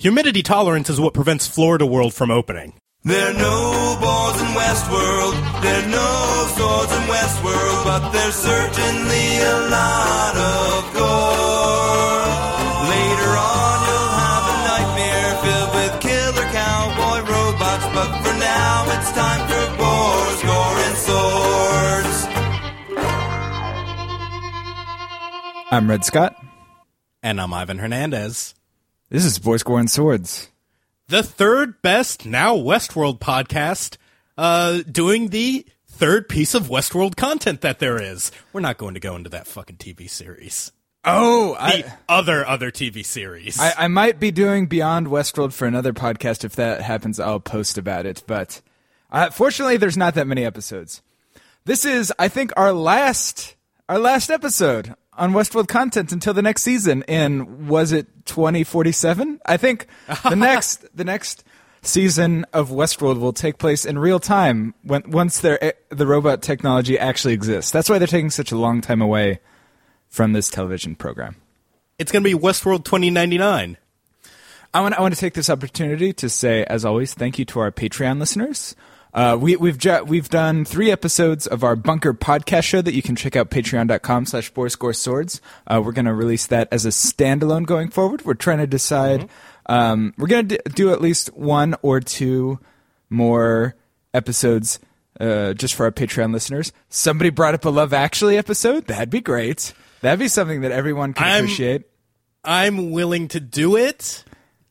Humidity tolerance is what prevents Florida World from opening. There are no balls in Westworld, there are no swords in Westworld, but there's certainly a lot of gore. Later on, you'll have a nightmare filled with killer cowboy robots, but for now, it's time for boars, gore, and swords. I'm Red Scott. And I'm Ivan Hernandez. This is Boars, Gore, and Swords. The third best now Westworld podcast, uh, doing the third piece of Westworld content that there is. We're not going to go into that fucking TV series. Oh, The I, other, other TV series. I, I might be doing Beyond Westworld for another podcast. If that happens, I'll post about it. But uh, fortunately, there's not that many episodes. This is, I think, our last our last episode on Westworld content until the next season. In was it 2047? I think the next the next season of Westworld will take place in real time when once their eh, the robot technology actually exists. That's why they're taking such a long time away from this television program. it's going to be Westworld 2099. I want, I want to take this opportunity to say, as always, thank you to our Patreon listeners. Uh, we, we've ju- we've done three episodes of our Bunker podcast show that you can check out patreon.com slash swords. Uh, we're going to release that as a standalone going forward. We're trying to decide. Um, we're going to d- do at least one or two more episodes uh, just for our Patreon listeners. Somebody brought up a Love Actually episode. That'd be great. That'd be something that everyone can I'm- appreciate. I'm willing to do it,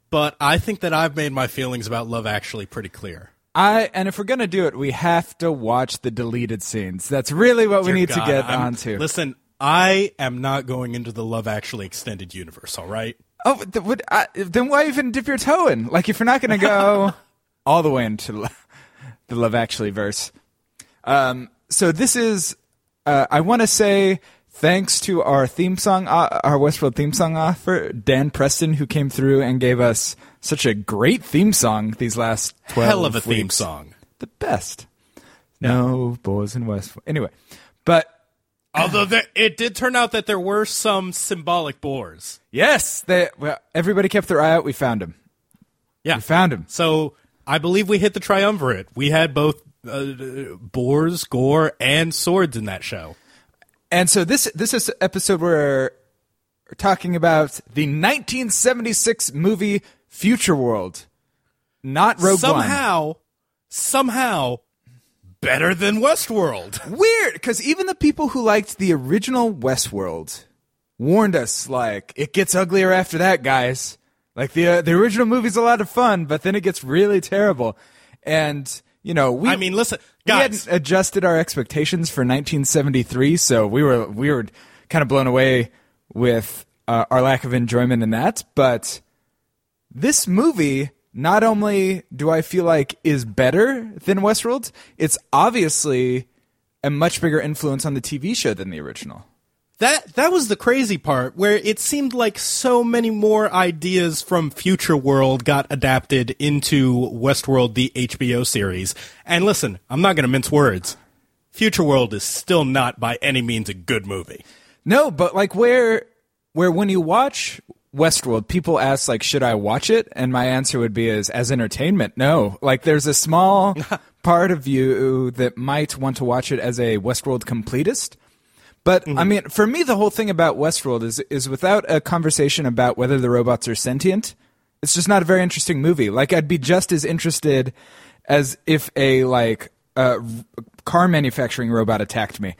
but I think that I've made my feelings about Love Actually pretty clear. I and if we're gonna do it, we have to watch the deleted scenes. That's really what we need God, to get I'm- onto. Listen, I am not going into the Love Actually extended universe. All right. oh, th- would, I, then why even dip your toe in? Like if you're not gonna go all the way into the, the Love Actually verse. Um, so this is, uh, I want to say thanks to our theme song, uh, our Westworld theme song author Dan Preston, who came through and gave us such a great theme song these last twelve Hell of a theme song. the best. No boys in Westworld. Anyway, but Although there, it did turn out that there were some symbolic boars. yes, they, well, everybody kept their eye out. We found him. Yeah. We found him. So I believe we hit the triumvirate. We had both uh, boars, gore, and swords in that show. And so this this is episode where we're talking about the 1976 movie Future World, not Rogue One. somehow, somehow, better than Westworld. Weird, because even the people who liked the original Westworld warned us, like, it gets uglier after that, guys. Like the uh, the original movie's a lot of fun, but then it gets really terrible. And you know, we I mean, listen, we hadn't adjusted our expectations for 1973, so we were we were kind of blown away with uh, our lack of enjoyment in that. But this movie, not only do I feel like is better than Westworld, it's obviously a much bigger influence on the TV show than the original. That that was the crazy part, where it seemed like so many more ideas from Future World got adapted into Westworld, the HBO series. And listen, I'm not going to mince words. Future World is still not by any means a good movie. No, but like where where when you watch Westworld, people ask like, should I watch it? And my answer would be is as entertainment. No, like there's a small part of you that might want to watch it as a Westworld completist. But I mm-hmm. mean, for me, the whole thing about Westworld is is without a conversation about whether the robots are sentient, it's just not a very interesting movie. Like I'd be just as interested as if a like a car manufacturing robot attacked me.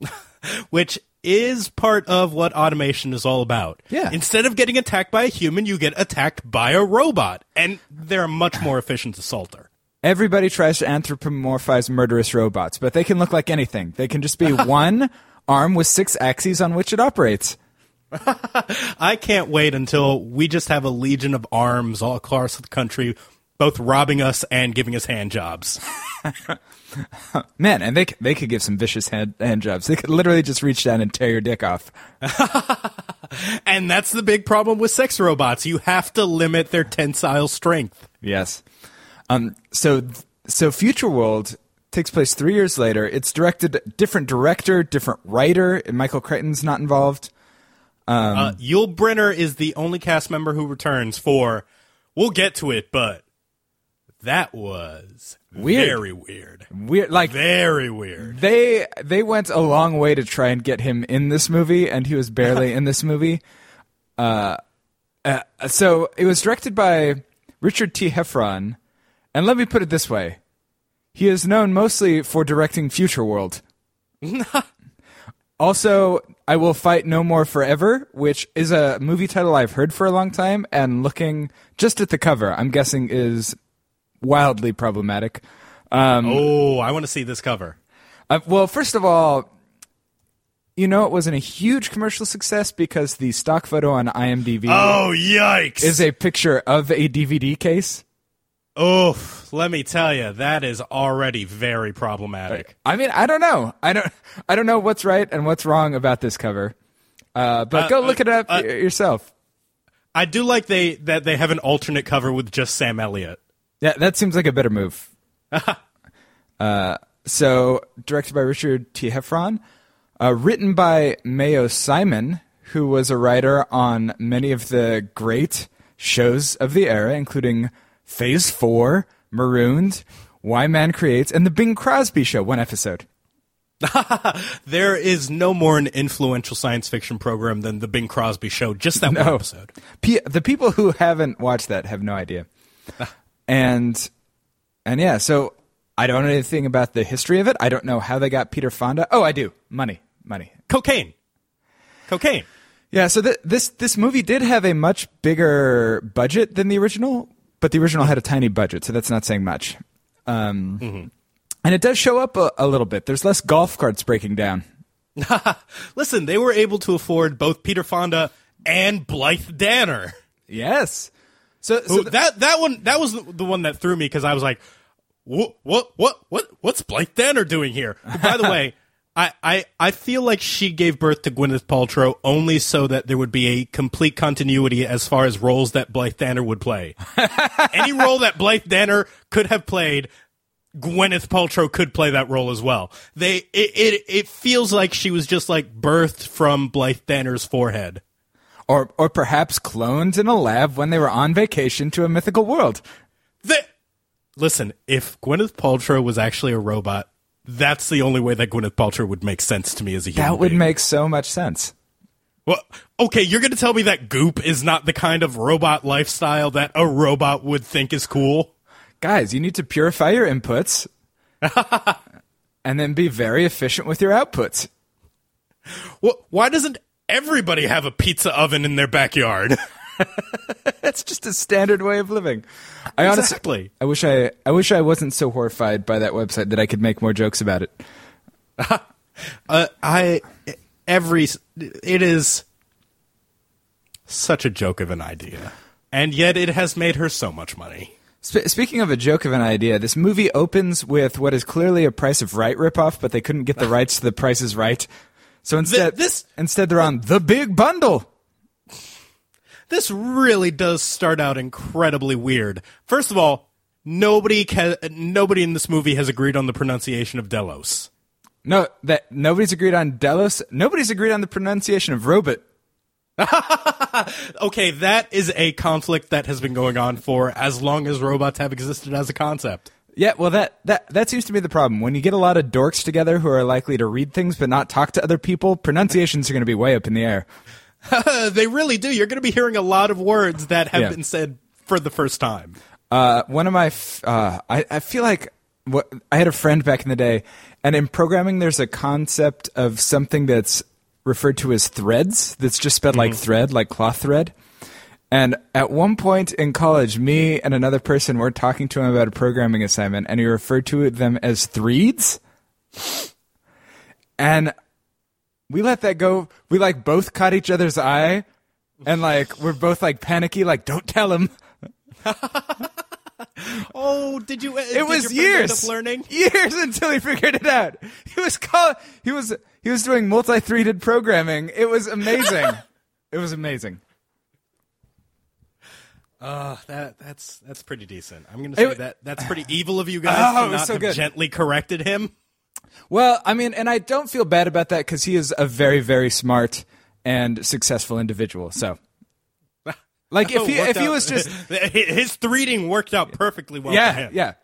which is part of what automation is all about. Yeah. Instead of getting attacked by a human, you get attacked by a robot, and they're a much more efficient assaulter. Everybody tries to anthropomorphize murderous robots, but they can look like anything. They can just be one arm with six axes on which it operates. I can't wait until we just have a legion of arms all across the country, both robbing us and giving us hand jobs. Man, and they they could give some vicious hand, hand jobs. They could literally just reach down and tear your dick off. And that's the big problem with sex robots. You have to limit their tensile strength. Yes. Um. So so Future World takes place three years later. It's directed different director, different writer, and Michael Crichton's not involved. uh, Yul Brynner is the only cast member who returns for. We'll get to it, but that was Weird. very weird. Weird, like Very weird. they they went a long way to try and get him in this movie, and he was barely in this movie. Uh, uh, so it was directed by Richard T. Heffron, and let me put it this way: he is known mostly for directing Future World. also, I will fight no more forever, which is a movie title I've heard for a long time, and looking just at the cover, I'm guessing is wildly problematic. Um, Oh, I want to see this cover. uh, well, first of all, you know it wasn't a huge commercial success because the stock photo on IMDb Oh, yikes! is a picture of a DVD case. Oof, let me tell you, that is already very problematic. I mean, I don't know. I don't. I don't know what's right and what's wrong about this cover. Uh, but Uh, go uh, look it up uh, yourself. I do like they that they have an alternate cover with just Sam Elliott. Yeah, that seems like a better move. uh, so, directed by Richard T. Heffron, uh, written by Mayo Simon, who was a writer on many of the great shows of the era, including Phase 4, Marooned, Why Man Creates, and The Bing Crosby Show, one episode. There is no more an influential science fiction program than the Bing Crosby Show. Just that one episode. P- the people who haven't watched that have no idea. and and yeah, so I don't know anything about the history of it. I don't know how they got Peter Fonda. Oh, I do. Money, money. Cocaine, cocaine. Yeah, so th- this this movie did have a much bigger budget than the original, but the original had a tiny budget, so that's not saying much. Um, And it does show up a, a little bit. There's less golf carts breaking down. Listen, they were able to afford both Peter Fonda and Blythe Danner. Yes. So, so th- that that one that was the, one that threw me because I was like, what what what what what's Blythe Danner doing here? Who, by the way, I, I I feel like she gave birth to Gwyneth Paltrow only so that there would be a complete continuity as far as roles that Blythe Danner would play. Any role that Blythe Danner could have played. Gwyneth Paltrow could play that role as well. They it, it it feels like she was just like birthed from Blythe Danner's forehead. or or perhaps cloned in a lab when they were on vacation to a mythical world. The- Listen, if Gwyneth Paltrow was actually a robot, that's the only way that Gwyneth Paltrow would make sense to me as a human. That would being. make so much sense. Well, okay, you're going to tell me that Goop is not the kind of robot lifestyle that a robot would think is cool? Guys, you need to purify your inputs and then be very efficient with your outputs. Well, why doesn't everybody have a pizza oven in their backyard? That's just a standard way of living. I honestly I wish I I wish I wasn't so horrified by that website that I could make more jokes about it. uh, I every it is such a joke of an idea, and yet it has made her so much money. Sp- speaking of a joke of an idea, this movie opens with what is clearly a Price is Right ripoff, but they couldn't get the rights to the Price is Right. So instead, this- instead they're on the Big Bundle. This really does start out incredibly weird. First of all, nobody ca- nobody in this movie has agreed on the pronunciation of Delos. No, that nobody's agreed on Delos. Nobody's agreed on the pronunciation of Robot. Okay, that is a conflict that has been going on for as long as robots have existed as a concept. Yeah, well, that, that that seems to be the problem. When you get a lot of dorks together who are likely to read things but not talk to other people, pronunciations are going to be way up in the air. they really do. You're going to be hearing a lot of words that have Yeah. been said for the first time. Uh, one of my, f- uh, I, I feel like what I had a friend back in the day, and in programming, there's a concept of something that's referred to as threads. That's just spelled like thread, like cloth thread. And at one point in college, me and another person were talking to him about a programming assignment, and he referred to them as threads. And we let that go. We like both caught each other's eye, and like we're both like panicky, like don't tell him. Oh, did you? It was years, learning. years until he figured it out. He was call, he was he was doing multi-threaded programming. It was amazing. it was amazing. Uh, that that's that's pretty decent. I'm going to say It- that that's pretty evil of you guys Oh, to not so have good. gently corrected him. Well, I mean, and I don't feel bad about that because he is a very very smart and successful individual. So, like if he if he out- was just his threading worked out perfectly well for yeah him. yeah.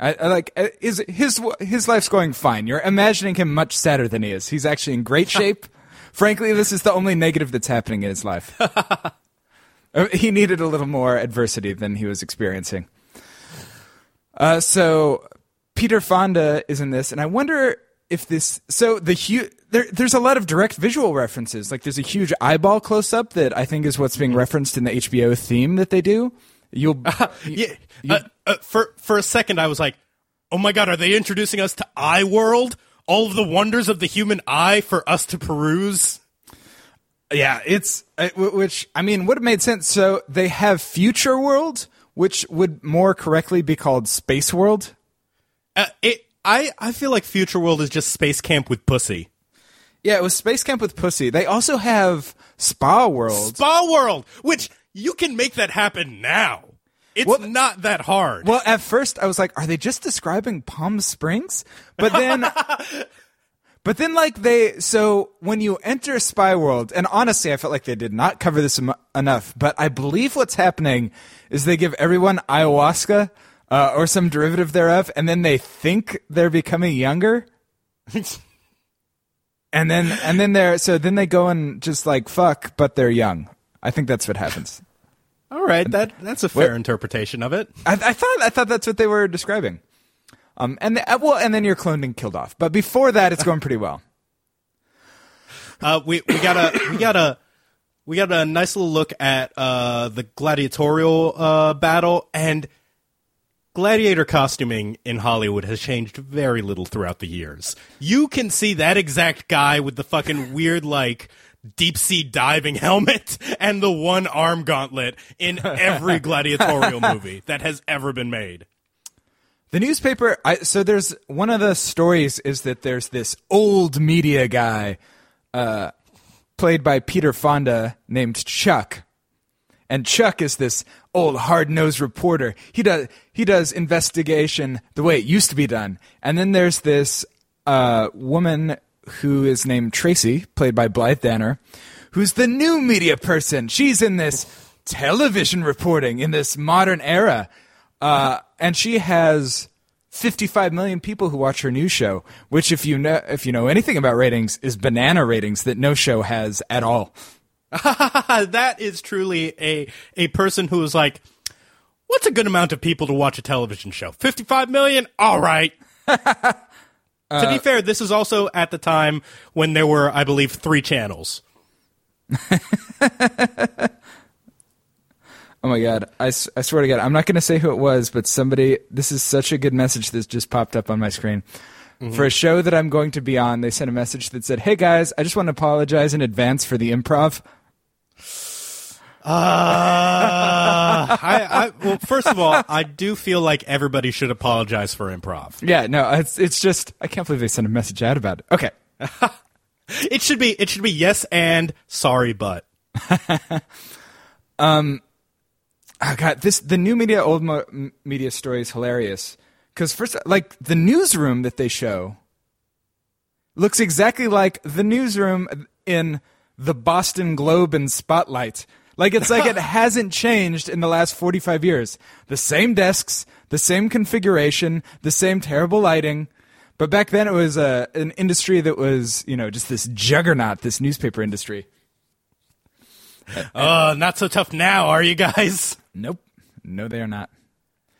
I, I like uh, is his his life's going fine. You're imagining him much sadder than he is. He's actually in great shape. Frankly, this is the only negative that's happening in his life. Uh, he needed a little more adversity than he was experiencing. Uh, so Peter Fonda is in this, and I wonder if this. So the hu- there, there's a lot of direct visual references. Like there's a huge eyeball close up that I think is what's being referenced in the HBO theme that they do. You'll Yeah. Uh, uh, for for a second, I was like, "Oh my god, are they introducing us to Eye World? All of the wonders of the human eye for us to peruse." Yeah, it's uh, which I mean would have made sense. So they have Future World, which would more correctly be called Space World. Uh, it, I I feel like Future World is just space camp with pussy. Yeah, it was Space Camp with Pussy. They also have Spa World. Spa World, which you can make that happen now. It's Well- not that hard. well, at first I was like, are they just describing Palm Springs? But then But then like they so when you enter Spy World and honestly I felt like they did not cover this em- enough, but I believe what's happening is they give everyone ayahuasca uh, or some derivative thereof and then they think they're becoming younger. and then and then they're so then they go and just like fuck but they're young. I think that's what happens. All right, that that's a fair What- interpretation of it. I, I thought I thought that's what they were describing. Um, and the, uh, well, and then you're cloned and killed off. But before that, it's going pretty well. Uh, we we got a we got a we got a nice little look at uh, the gladiatorial uh, battle and gladiator costuming in Hollywood has changed very little throughout the years. You can see that exact guy with the fucking weird like deep sea diving helmet and the one arm gauntlet in every gladiatorial movie that has ever been made. The newspaper. I, so there's one of the stories is that there's this old media guy, uh, played by Peter Fonda, named Chuck, and Chuck is this old hard nosed reporter. He does he does investigation the way it used to be done. And then there's this uh, woman who is named Tracy, played by Blythe Danner, who's the new media person. She's in this television reporting in this modern era. Uh, and she has 55 million people who watch her news show, which if you know if you know anything about ratings is banana ratings that no show has at all. that is truly a a person who is like, what's a good amount of people to watch a television show? Fifty five million. All right. to be uh, fair, this is also at the time when there were, I believe, three channels. Oh my god, I, I swear to God, I'm not going to say who it was, but somebody, this is such a good message that just popped up on my screen. Mm-hmm. For a show that I'm going to be on, they sent a message that said, Hey guys, I just want to apologize in advance for the improv. Uh, I, I well, first of all, I do feel like everybody should apologize for improv. Yeah, no, it's, it's just, I can't believe they sent a message out about it. Okay. It should be it should be yes and sorry but. Um, oh god, this the new media old mo- media story is hilarious because first, like the newsroom that they show looks exactly like the newsroom in the Boston Globe and Spotlight. Like it's like it hasn't changed in the last forty five years. The same desks, the same configuration, the same terrible lighting. But back then it was uh, an industry that was, you know, just this juggernaut, this newspaper industry. Uh, not so tough now, are you guys? Nope. No, they are not.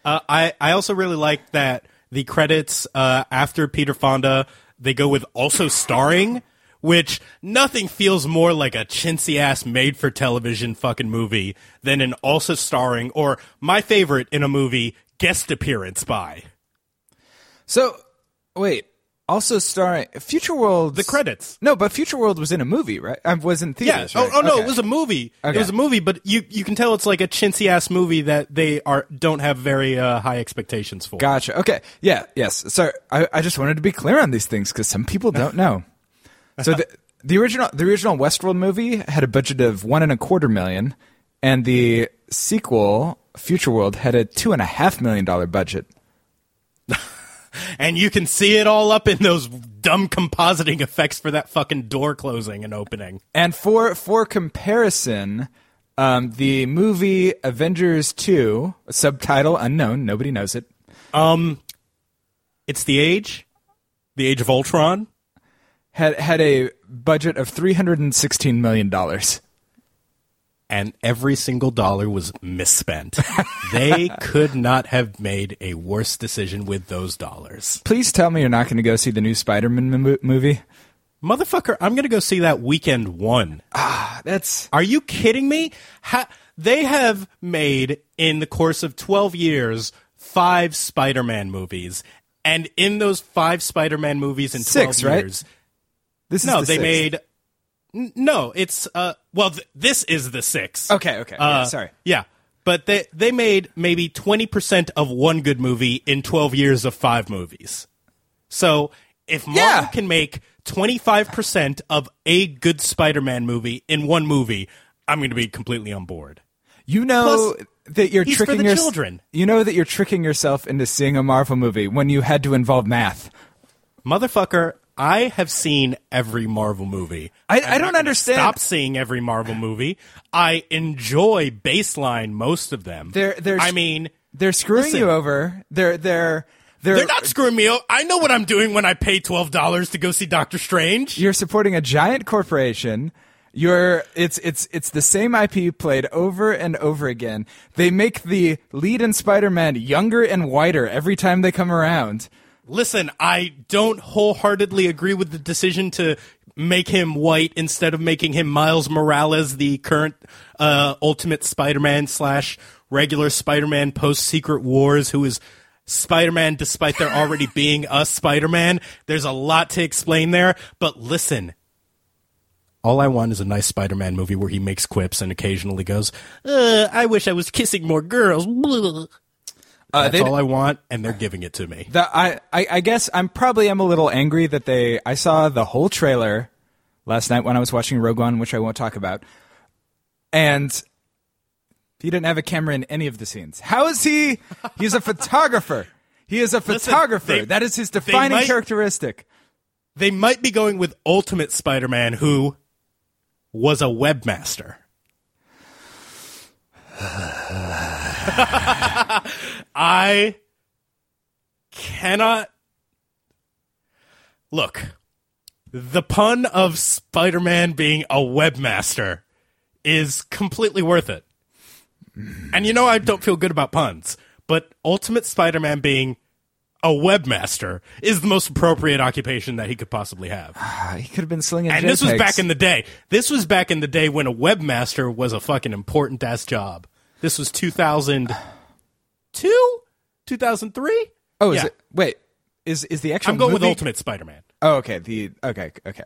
Uh, I I also really like that the credits uh, after Peter Fonda they go with also starring, which nothing feels more like a chintzy ass made for television fucking movie than an also starring or my favorite in a movie guest appearance by So, wait. Also starring Future World. the credits. No, but Future World was in a movie, right? I was in Yeah. theaters. Oh, oh no, Okay. it was a movie. Okay. It was a movie, but you you can tell it's like a chintzy ass movie that they are don't have very uh, high expectations for. Gotcha. Okay. Yeah. Yes. So I, I just wanted to be clear on these things because some people don't know. So the the original the original Westworld movie had a budget of one and a quarter million, and the sequel Future World had a two and a half million dollar budget. and you can see it all up in those dumb compositing effects for that fucking door closing and opening. And for for comparison, um, the movie Avengers Two, subtitle unknown, nobody knows it, Um, It's the age, the age of Ultron. Had had a budget of three hundred and sixteen million dollars. and every single dollar was misspent. they could not have made a worse decision with those dollars. Please tell me you're not going to go see the new Spider-Man mo- movie. Motherfucker, I'm going to go see that weekend one. Ah, That's Are you kidding me? Ha- they have made, in the course of 12 years, five Spider Man movies. And in those five Spider Man movies in 12 Six, right? This is No, the they sixth. made. n- No, it's. uh. Well, th- this is the six. Okay, okay, yeah, Uh, sorry. Yeah. But they they made maybe 20% of one good movie in 12 years of five movies. So, if Marvel Yeah. can make 25% of a good Spider-Man movie in one movie, I'm going to be completely on board. You know Plus, that you're he's for tricking the your- children. You know that you're tricking yourself into seeing a Marvel movie when you had to involve math. Motherfucker, I have seen every Marvel movie. I- I don't understand- Stop seeing every Marvel movie. I enjoy baseline most of them. They're- they're- I mean, They're screwing Listen. you over. They're they're they're, they're not screwing me up. I know what I'm doing when I pay twelve dollars to go see Doctor Strange. You're supporting a giant corporation. You're it's it's it's the same IP played over and over again. They make the lead in Spider-Man younger and whiter every time they come around. Listen, I don't wholeheartedly agree with the decision to make him white instead of making him Miles Morales, the current uh, Ultimate Spider-Man slash regular Spider-Man post Secret Wars, who is Spider-Man despite there already being a Spider-Man. There's a lot to explain there, but listen. All I want is a nice Spider-Man movie where he makes quips and occasionally goes, uh, "I wish I was kissing more girls." Uh, That's all I want, and they're giving it to me. The, I, I I guess I'm probably am a little angry that they I saw the whole trailer last night when I was watching Rogue One, which I won't talk about, and he didn't have a camera in any of the scenes. How is he? He's a photographer. He is a Listen, photographer. they- that is his they defining might- characteristic. they might be going with Ultimate Spider-Man, who was a webmaster. I cannot look. The pun of Spider-Man being a webmaster is completely worth it. And you know I don't feel good about puns, but Ultimate Spider-Man being a webmaster is the most appropriate occupation that he could possibly have. He could have been slinging. And this was back in the day. This was back in the day when a webmaster was a fucking important ass job. This was 2002? 2003? Oh, is Yeah. it? Wait, is is the actual? I'm going with Ultimate Spider-Man. Oh, okay. The okay, okay.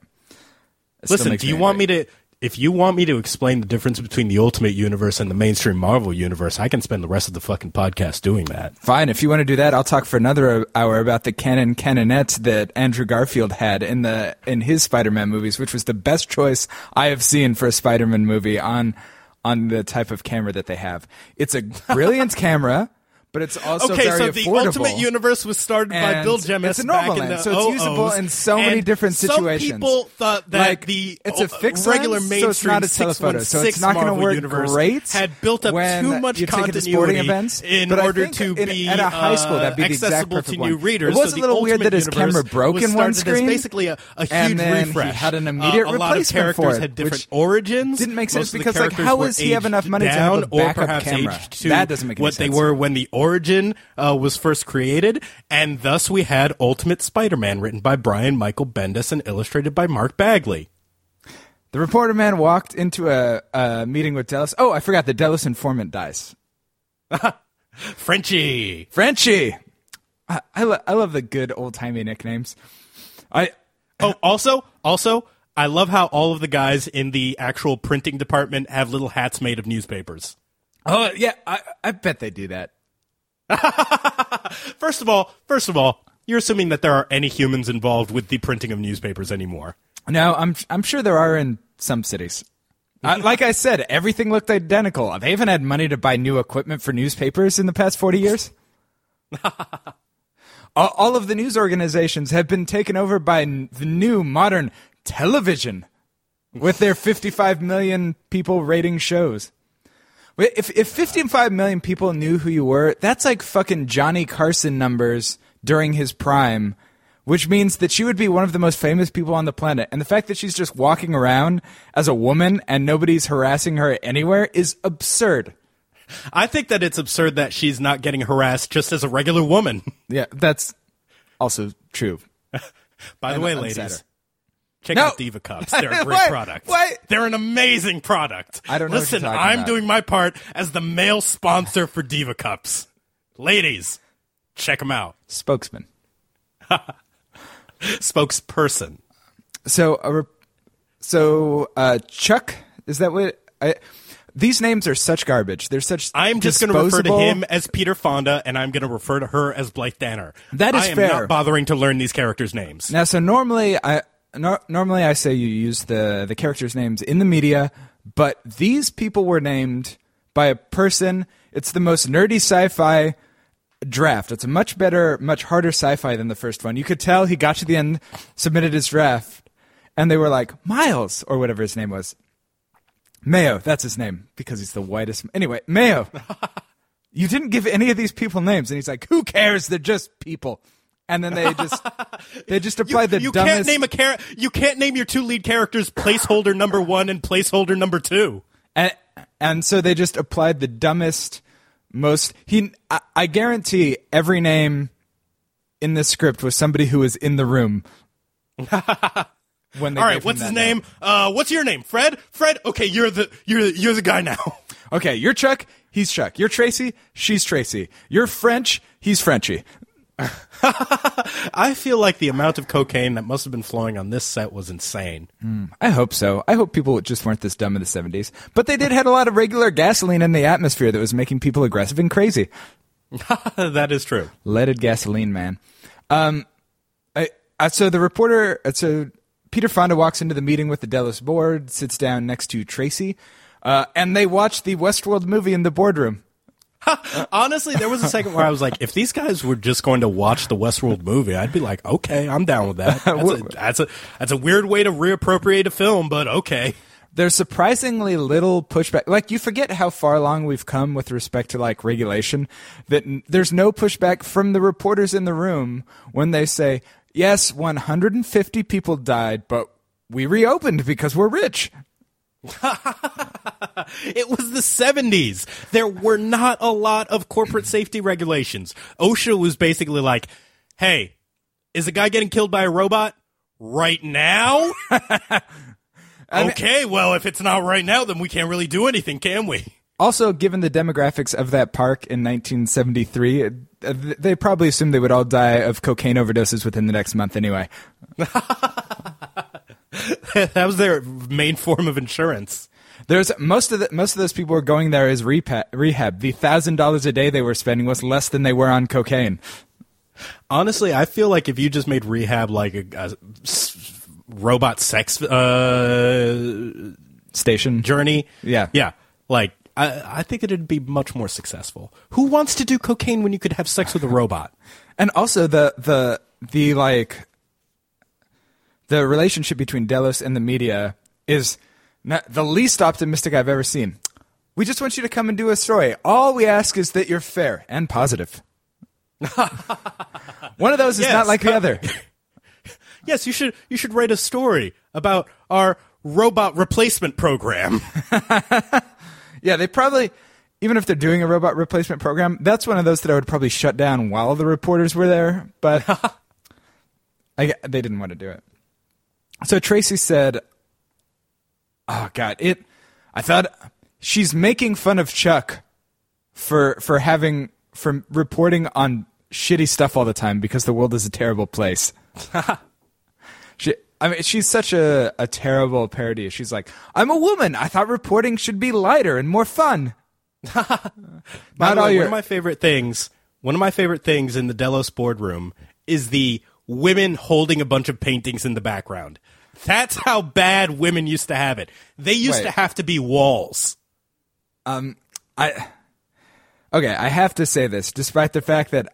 Listen, do you want angry. me to if you want me to explain the difference between the Ultimate Universe and the mainstream Marvel universe, I can spend the rest of the fucking podcast doing that. Fine, if you want to do that, I'll talk for another hour about the Canon Canonet that Andrew Garfield had in the in his Spider-Man movies, which was the best choice I have seen for a Spider-Man movie on on the type of camera that they have. It's a brilliant camera, but it's also okay, so the affordable. Ultimate Universe was started by Bill Jemas it's a normal lens, so it's usable in so many and different Some situations. people thought that Like, the it's a uh, fixed regular lens, mainstream so it's not a telephoto, so it's 616 not going to work universe great had built up too much you take it to sporting continuity events. in but order to in- be at a high school that'd be uh, the exact accessible to one. new readers. It was So a little weird that his camera broke in one screen, basically a, a huge and then he had an immediate uh, a lot of characters had different origins. didn't make sense Most of the because, like, how does he have enough money to have a backup camera? That doesn't make any what they sense. were when the origin uh, was first created, and thus we had Ultimate Spider-Man, written by Brian Michael Bendis and illustrated by Mark Bagley. The reporter man walked into a, a meeting with Delos. Oh, I forgot the Delos informant dies. Frenchie. Frenchie. I I, lo- I love the good old timey nicknames. I Oh, also, also, I love how all of the guys in the actual printing department have little hats made of newspapers. oh yeah, I I bet they do that. First of all, first of all, you're assuming that there are any humans involved with the printing of newspapers anymore. No, I'm I'm sure there are in some cities. Uh, like I said, everything looked identical. They haven't had money to buy new equipment for newspapers in the past forty years. All, all of the news organizations have been taken over by n- the new modern television with their 55 million people rating shows. Wait, If, if 55 million people knew who you were, that's like fucking Johnny Carson numbers during his prime, which means that she would be one of the most famous people on the planet. And the fact that she's just walking around as a woman and nobody's harassing her anywhere is absurd. I think that it's absurd that she's not getting harassed just as a regular woman. Yeah, that's also true. By the I'm- way, I'm ladies, check No. out Diva Cups. They're a great product. What? They're an amazing product. I don't know Listen, I'm about. doing my part as the male sponsor for Diva Cups. Ladies, check them out. Spokesman. Spokesperson. So, rep- so uh, Chuck, is that what? I, these names are such garbage. They're such. I'm just going to refer to him as Peter Fonda, and I'm going to refer to her as Blythe Danner. That is I am fair. not bothering to learn these characters' names. Now, so normally I nor, normally I say you use the the characters' names in the media, but these people were named by a person. It's the most nerdy sci-fi draft. It's a much better, much harder sci-fi than the first one. You could tell he got to the end, submitted his draft, and they were like Miles or whatever his name was. Mayo, that's his name because he's the whitest. Anyway, Mayo. you didn't give any of these people names, and he's like, "Who cares? They're just people." And then they just they just applied the you dumbest. can't name a char- You can't name your two lead characters placeholder number one and placeholder number two. and, and so they just applied the dumbest, most. He, I, I guarantee every name in this script was somebody who was in the room. when they All right, what's his name? Uh, what's your name? Fred. Fred. Okay, you're the you're you're the guy now. Okay, you're Chuck. He's Chuck. You're Tracy. She's Tracy. You're French. He's Frenchy. I feel like the amount of cocaine that must have been flowing on this set was insane. I hope so. I hope people just weren't this dumb in the 70s. But they did have a lot of regular gasoline in the atmosphere that was making people aggressive and crazy. that is true. Leaded gasoline, man. Um, I, I, so the reporter, uh, so Peter Fonda walks into the meeting with the Delos board, sits down next to Tracy, uh, and they watch the Westworld movie in the boardroom. Honestly, there was a second where I was like, if these guys were just going to watch the Westworld movie, I'd be like, okay, I'm down with that. That's a, that's a that's a weird way to reappropriate a film, but okay. There's surprisingly little pushback. Like you forget how far along we've come with respect to like regulation. That n- there's no pushback from the reporters in the room when they say, "Yes, 150 people died, but we reopened because we're rich." It was the 70s. There were not a lot of corporate safety regulations. OSHA was basically like, hey, is a guy getting killed by a robot right now? okay, well, if it's not right now, then we can't really do anything, can we? Also, given the demographics of that park in 1973, uh, they probably assumed they would all die of cocaine overdoses within the next month anyway. that was their main form of insurance. There's most of the, most of those people were going there as repa- rehab. The thousand dollars a day they were spending was less than they were on cocaine. Honestly, I feel like if you just made rehab like a, a s- robot sex uh, Station. journey, Yeah. yeah, like I, I think it'd be much more successful. Who wants to do cocaine when you could have sex with a robot? And also the the the like the relationship between Delos and the media is not the least optimistic I've ever seen. We just want you to come and do a story. All we ask is that you're fair and positive. One of those is Yes. not like the other. Yes, you should you should write a story about our robot replacement program. Yeah, they probably even if they're doing a robot replacement program, that's one of those that I would probably shut down while the reporters were there, but I, they didn't want to do it. So Tracy said, "Oh God, it." I thought she's making fun of Chuck for for having for reporting on shitty stuff all the time because the world is a terrible place. she, I mean, she's such a, a terrible parody. She's like, I'm a woman. I thought reporting should be lighter and more fun. By Not the all way, your one of my favorite things. One of my favorite things in the Delos boardroom is the women holding a bunch of paintings in the background. That's how bad women used to have it. They used Wait. to have to be walls. Um, I okay, I have to say this, despite the fact that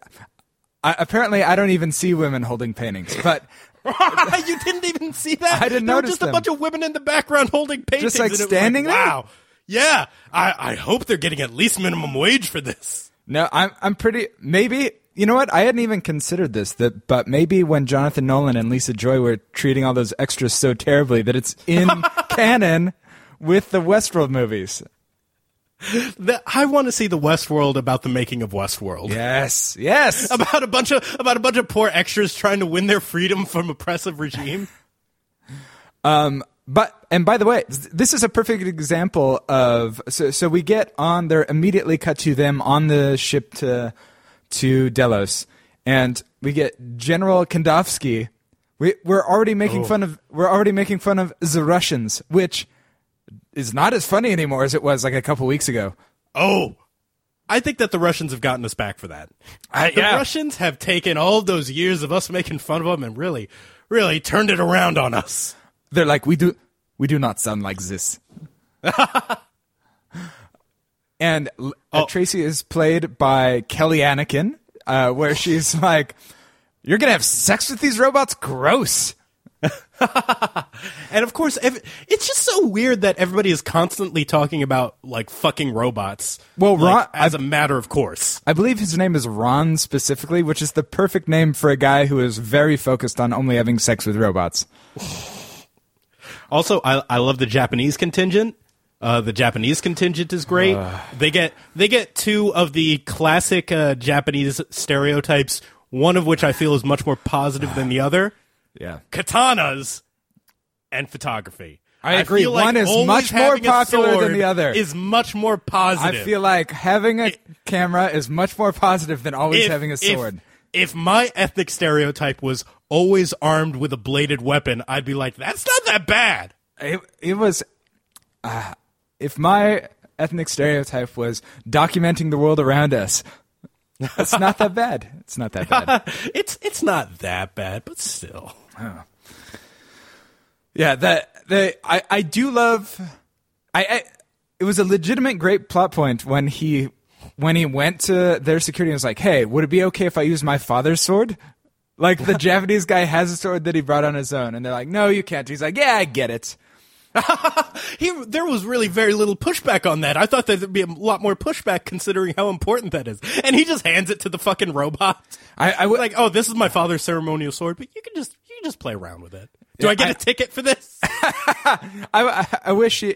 I, apparently, I don't even see women holding paintings, but you didn't even see that. I didn't there notice were just them. a bunch of women in the background holding paintings, just like, and it was standing there? Wow. Yeah, I, I hope they're getting at least minimum wage for this. no, I'm I'm pretty. Maybe you know what? I hadn't even considered this. That, but maybe when Jonathan Nolan and Lisa Joy were treating all those extras so terribly that it's in canon with the Westworld movies. The, I want to see the Westworld about the making of Westworld. Yes, yes. About a bunch of about a bunch of poor extras trying to win their freedom from oppressive regime. Um, but and by the way, this is a perfect example of so so we get on they're immediately cut to them on the ship to to Delos, and we get General Kandovsky. We we're already making oh. fun of we're already making fun of the Russians, which is not as funny anymore as it was like a couple weeks ago. Oh, I think that the Russians have gotten us back for that. I- the yeah. Russians have taken all those years of us making fun of them and really, really turned it around on us. They're like we do we do not sound like this. and uh, Oh. Tracy is played by Kelly Anakin, uh, where she's like, "You're gonna have sex with these robots? Gross." And of course, it's just so weird that everybody is constantly talking about like fucking robots. Well, like, Ron- as a matter of course. I believe his name is Ron specifically, which is the perfect name for a guy who is very focused on only having sex with robots. Also, I, I love the Japanese contingent. Uh, the Japanese contingent is great. they get they get two of the classic uh, Japanese stereotypes. One of which I feel is much more positive than the other. Yeah. Katanas and photography. I agree. feel like One is much more popular than the other. Is much more positive. I feel like having a camera is much more positive than always if, having a if- sword. If, my ethnic stereotype was always armed with a bladed weapon, I'd be like, that's not that bad. it, it was uh, if my ethnic stereotype was documenting the world around us it's not that bad. It's not that bad. It's it's not that bad, but still. yeah that the I, I do love I, I it was a legitimate great plot point when he when he went to their security and was like hey would it be okay if i use my father's sword? Like the japanese guy has a sword that he brought on his own and they're like no you can't. He's like yeah i get it He there was really very little pushback on that. I thought that there'd be a lot more pushback considering how important that is. And he just hands it to the fucking robot. I- I would- like, oh, this is my father's ceremonial sword, but you can just you can just play around with it. Do Yeah, I get I- a ticket for this? I, I, I wish he,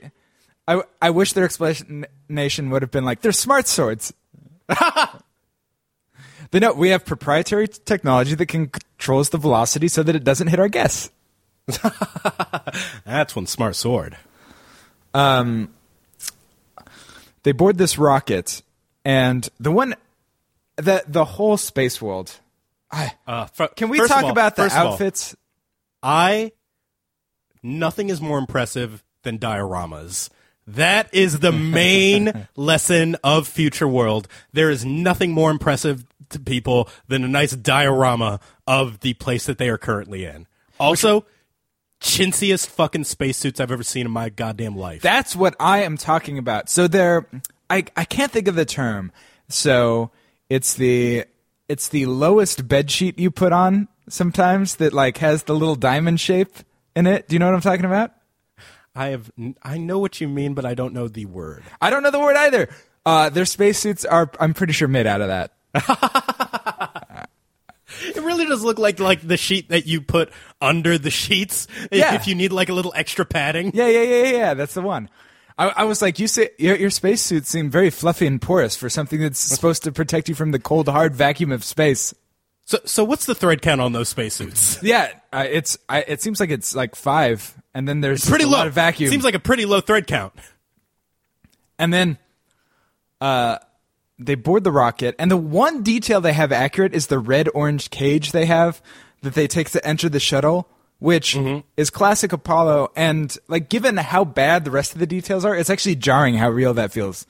I, I wish their explanation would have been like they're smart swords. they know we have proprietary technology that can controls the velocity so that it doesn't hit our guests. That's one smart sword. Um, They board this rocket, and the one, the the whole space world. I, Uh, can we talk all- about the of all, outfits? I nothing is more impressive than dioramas. That is the main lesson of Future World. There is nothing more impressive to people than a nice diorama of the place that they are currently in. Also, chintziest fucking spacesuits I've ever seen in my goddamn life. That's what I am talking about. So they're I I can't think of the term. So it's the it's the lowest bed sheet you put on sometimes that like has the little diamond shape in it. Do you know what I'm talking about? I have I know what you mean, but I don't know the word. I don't know the word either. Uh, their spacesuits are I'm pretty sure made out of that. It does look like like the sheet that you put under the sheets Yeah. if you need like a little extra padding. Yeah, yeah, yeah, yeah, yeah. That's the one. I, I was like, you say your, your spacesuits seem very fluffy and porous for something that's supposed to protect you from the cold, hard vacuum of space. So so what's the thread count on those spacesuits? Yeah, uh, it's. I, it seems like it's like five, and then there's pretty a low. lot of vacuum. Seems like a pretty low thread count. and then, uh, they board the rocket, and the one detail they have accurate is the red orange cage they have that they take to enter the shuttle, which is classic Apollo. And like, given how bad the rest of the details are, it's actually jarring how real that feels.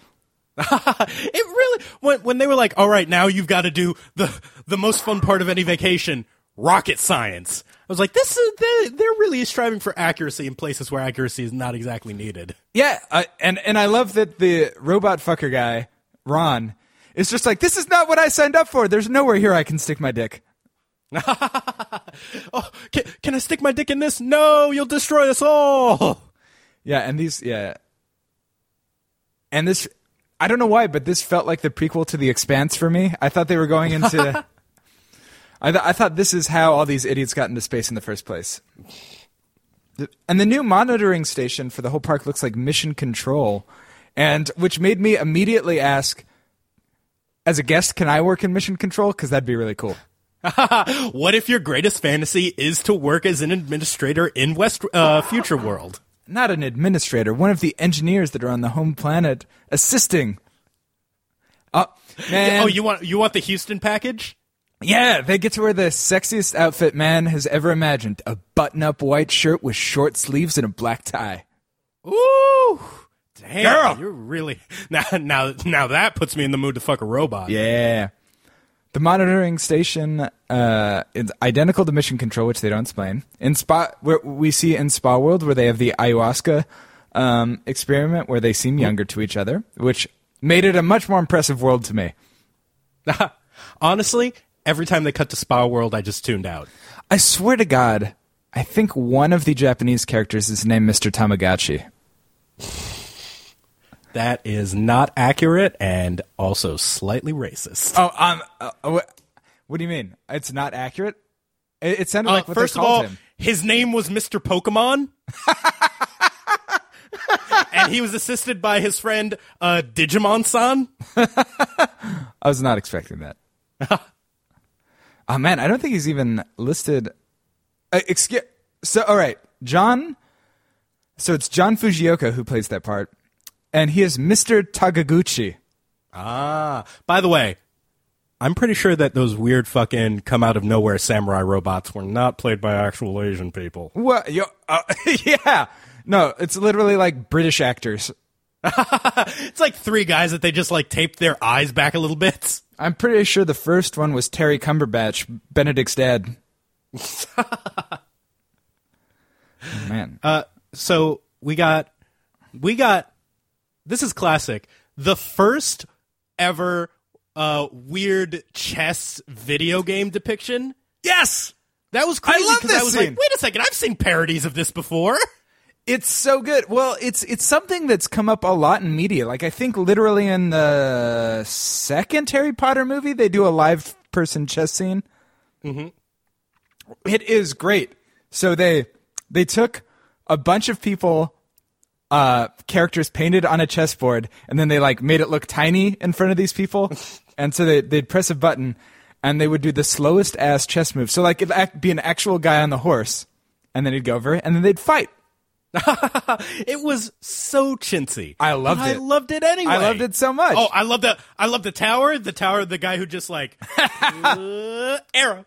It really when when they were like, "All right, now you've got to do the the most fun part of any vacation, rocket science." I was like, "This is they they're really striving for accuracy in places where accuracy is not exactly needed." Yeah, uh, and and I love that the robot fucker guy Ron It's just like this is not what I signed up for. There's nowhere here I can stick my dick. Oh, can, can I stick my dick in this? No, you'll destroy us all. Yeah, and these yeah. And this I don't know why, but this felt like the prequel to The Expanse for me. I thought they were going into I, th- I thought this is how all these idiots got into space in the first place. And the new monitoring station for the whole park looks like mission control, and which made me immediately ask, as a guest, can I work in mission control? Because that'd be really cool. What if your greatest fantasy is to work as an administrator in West uh, Future World? Not an administrator, one of the engineers that are on the home planet assisting. Oh man! oh, you want you want the Houston package? Yeah, they get to wear the sexiest outfit man has ever imagined a button up white shirt with short sleeves and a black tie. Ooh, damn! Girl. you're really now now now that puts me in the mood to fuck a robot. Yeah. The monitoring station uh, is identical to Mission Control, which they don't explain. In Spa, where we see in Spa World, where they have the ayahuasca um, experiment, where they seem younger to each other, which made it a much more impressive world to me. Honestly, every time they cut to Spa World, I just tuned out. I swear to God, I think one of the Japanese characters is named Mr. Tamagotchi. That is not accurate and also slightly racist. Oh, um, uh, what, what do you mean? It's not accurate. It, it sounded Uh, like first of all, him. his name was Mr. Pokemon. and he was assisted by his friend uh, Digimon San. I was not expecting that. oh man, I don't think he's even listed. Uh, excuse. So, all right, John. So it's John Fujioka who plays that part, and he is Mr. Tagaguchi. Ah, by the way, I'm pretty sure that those weird fucking come out of nowhere samurai robots were not played by actual Asian people. What? Yo, uh, yeah. No, it's literally like British actors. It's like three guys that they just like taped their eyes back a little bit. I'm pretty sure the first one was Terry Cumberbatch, Benedict's dad. Oh, man. Uh, so we got, we got. This is classic. The first ever uh, weird chess video game depiction. yes! That was crazy love 'cause I this was scene. like, wait a second, I've seen parodies of this before. It's so good. Well, it's it's something that's come up a lot in media. Like I think literally in the second Harry Potter movie, they do a live person chess scene. Mm-hmm. It is great. So they they took a bunch of people, uh, characters painted on a chessboard, and then they like made it look tiny in front of these people, and so they they'd press a button, and they would do the slowest ass chess move. So like it'd act, be an actual guy on the horse, and then he'd go over, and then they'd fight. It was so chintzy. I loved it. I loved it anyway. I loved it so much. Oh, I love the I love the tower. The tower, the guy who just like uh, arrow.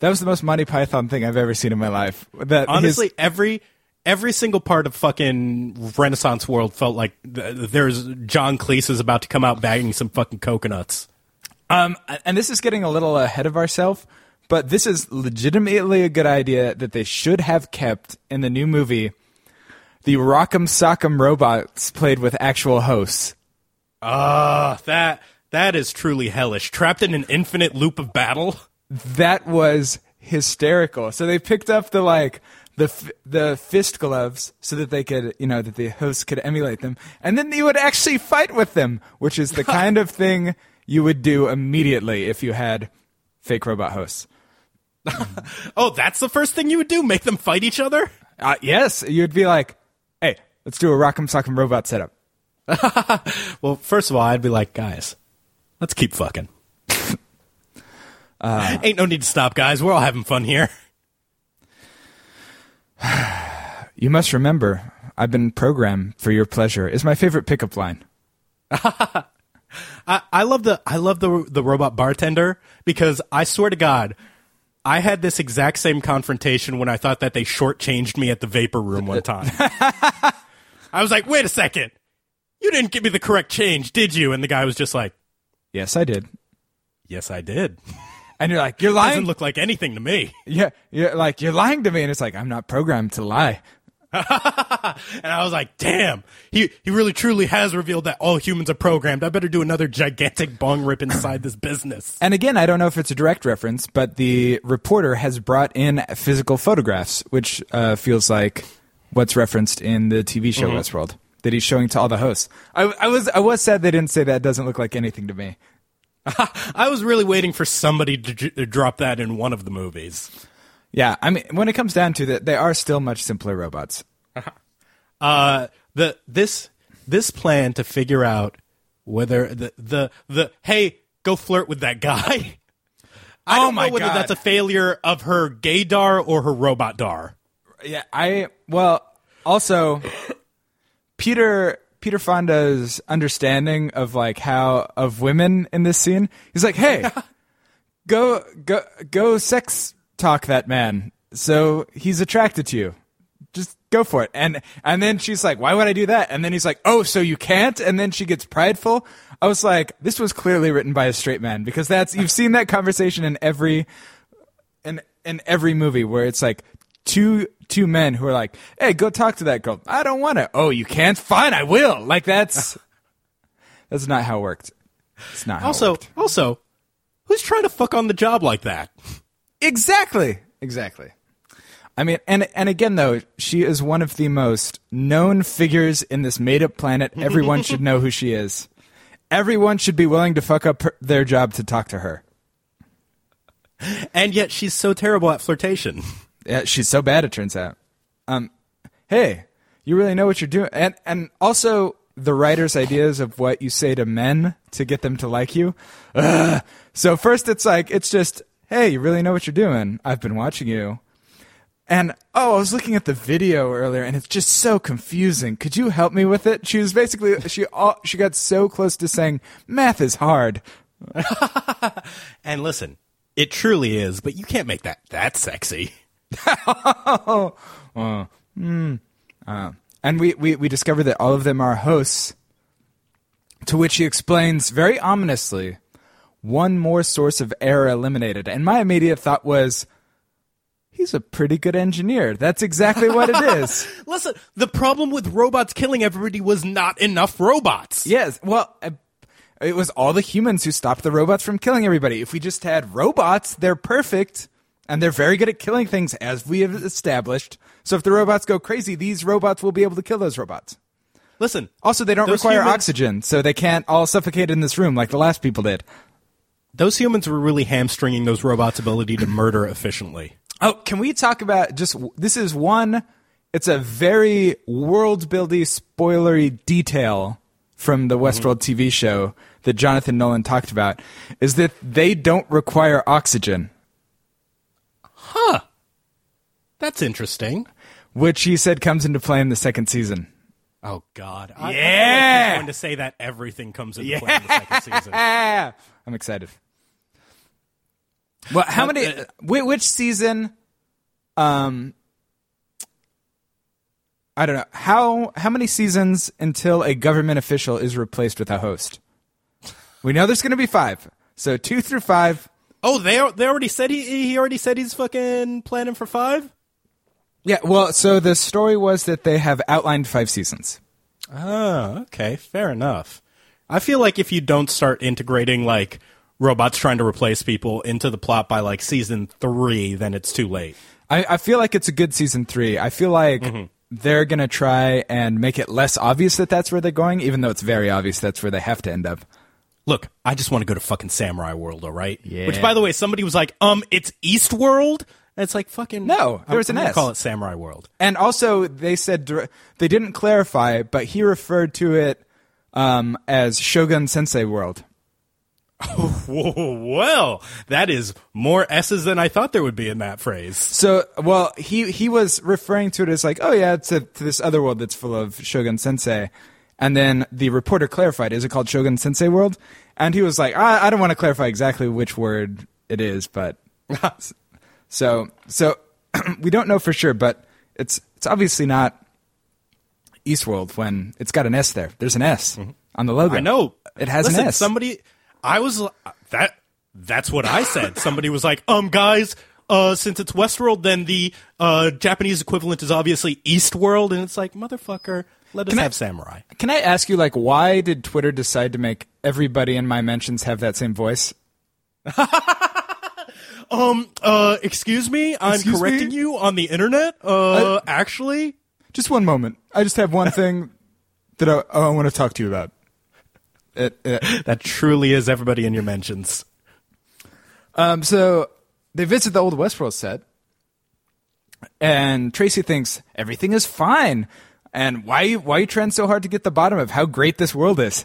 That was the most Monty Python thing I've ever seen in my life. That Honestly, his- every every single part of fucking Renaissance world felt like th- there's John Cleese is about to come out bagging some fucking coconuts. um, and this is getting a little ahead of ourselves, but this is legitimately a good idea that they should have kept in the new movie. The Rock'em Sock'em robots played with actual hosts. Ah, that that is truly hellish. Trapped in an infinite loop of battle. That was hysterical. So they picked up the like the f- the fist gloves so that they could you know that the hosts could emulate them, and then you would actually fight with them, which is the kind of thing you would do immediately if you had fake robot hosts. Oh, that's the first thing you would do? Make them fight each other? Uh, yes, you'd be like, "Hey, let's do a Rock'em Sock'em robot setup." Well, first of all, I'd be like, guys, let's keep fucking. Ain't no need to stop, guys. We're all having fun here. You must remember, I've been programmed for your pleasure. Is my favorite pickup line. I, I love the I love the the robot bartender because I swear to God, I had this exact same confrontation when I thought that they shortchanged me at the vapor room one time. I was like, wait a second, you didn't give me the correct change, did you? And the guy was just like, Yes, I did. yes, I did. And you're like, "You're lying. Doesn't lying." look like anything to me. yeah, you're like, "You're lying to me," and it's like, "I'm not programmed to lie." and I was like, damn, he, he really truly has revealed that all humans are programmed. I better do another gigantic bong rip inside this business. And again, I don't know if it's a direct reference, but the reporter has brought in physical photographs, which uh, feels like what's referenced in the TV show Westworld that he's showing to all the hosts. I, I was I was sad they didn't say that. Doesn't look like anything to me. I was really waiting for somebody to, j- to drop that in one of the movies. Yeah, I mean, when it comes down to it, they are still much simpler robots. Uh, the this this plan to figure out whether the the the hey go flirt with that guy. I Oh don't my know whether God. that's a failure of her gaydar or her robot dar. Yeah, I well also Peter Peter Fonda's understanding of like how of women in this scene. He's like, "Hey, go go go sex talk that man." So he's attracted to you. Just go for it. And and then she's like, "Why would I do that?" And then he's like, "Oh, so you can't?" And then she gets prideful. I was like, "This was clearly written by a straight man because that's you've seen that conversation in every in in every movie where it's like two two men who are like, "Hey, go talk to that girl." I don't want to. Oh, you can't? Fine, I will. Like that's that's not how it worked. It's not Also, also, who's trying to fuck on the job like that? Exactly. Exactly. I mean, and and again though, she is one of the most known figures in this made-up planet. Everyone should know who she is. Everyone should be willing to fuck up her, their job to talk to her. And yet she's so terrible at flirtation. Yeah, she's so bad. It turns out. Um, hey, you really know what you're doing, and and also the writer's ideas of what you say to men to get them to like you. Ugh. So first, it's like it's just, hey, you really know what you're doing. I've been watching you, and oh, I was looking at the video earlier, and it's just so confusing. Could you help me with it? She was basically she all, she got so close to saying math is hard. And listen, it truly is, but you can't make that that sexy. Oh. Uh, hmm. uh, and we, we, we discover that all of them are hosts, to which he explains very ominously one more source of error eliminated. And my immediate thought was, he's a pretty good engineer. That's exactly what it is. Listen, the problem with robots killing everybody was not enough robots. yes. Well, uh, it was all the humans who stopped the robots from killing everybody. If we just had robots, they're perfect and they're very good at killing things, as we have established. So if the robots go crazy, these robots will be able to kill those robots. Listen, Also, they don't require humans- oxygen, so they can't all suffocate in this room like the last people did. those humans were really hamstringing those robots' ability to murder efficiently. Oh, can we talk about just this is one it's a very world building spoilery detail from the Westworld mm-hmm. TV show that Jonathan Nolan talked about is that they don't require oxygen, That's interesting. which he said comes into play in the second season. Oh God! I, I feel like Yeah! going to say that everything comes into play in the second season. I'm excited. Well, how But, many? uh, which season? Um, I don't know how how many seasons until a government official is replaced with a host. We know there's going to be five, so two through five. Oh, they they already said he he already said he's fucking planning for five. Yeah, well, so the story was that they have outlined five seasons. Oh, okay, fair enough. I feel like if you don't start integrating like robots trying to replace people into the plot by like season three, then it's too late. I, I feel like it's a good season three. I feel like they're gonna try and make it less obvious that that's where they're going, even though it's very obvious that's where they have to end up. Look, I just want to go to fucking Samurai World, all right? Yeah. Which, by the way, somebody was like, "Um, it's East World." It's like fucking No, there was an S. Call it Samurai World. And also, they said they didn't clarify, but he referred to it um, as Shogun Sensei World. Oh, well, that is more S's than I thought there would be in that phrase. So, well, he he was referring to it as like, oh yeah, it's a, to this other world that's full of Shogun Sensei. And then the reporter clarified, is it called Shogun Sensei World? And he was like, I, I don't want to clarify exactly which word it is, but so so we don't know for sure, but it's it's obviously not Eastworld when it's got an S there. There's an S on the logo. I know it has Listen, an S. Somebody, I was that. That's what I said. Somebody was like, "Um, guys, uh, since it's Westworld, then the uh, Japanese equivalent is obviously Eastworld, and it's like motherfucker, let us Can I- have samurai. Can I ask you, like, why did Twitter decide to make everybody in my mentions have that same voice? Uh, excuse me, I'm Excuse me? correcting you on the internet. Uh, actually, Just one moment. I just have one thing that I, I want to talk to you about. It, it, that truly is everybody in your mentions. Um, so they visit the old Westworld set, and Tracy thinks everything is fine. And why you why you trying so hard to get the bottom of how great this world is?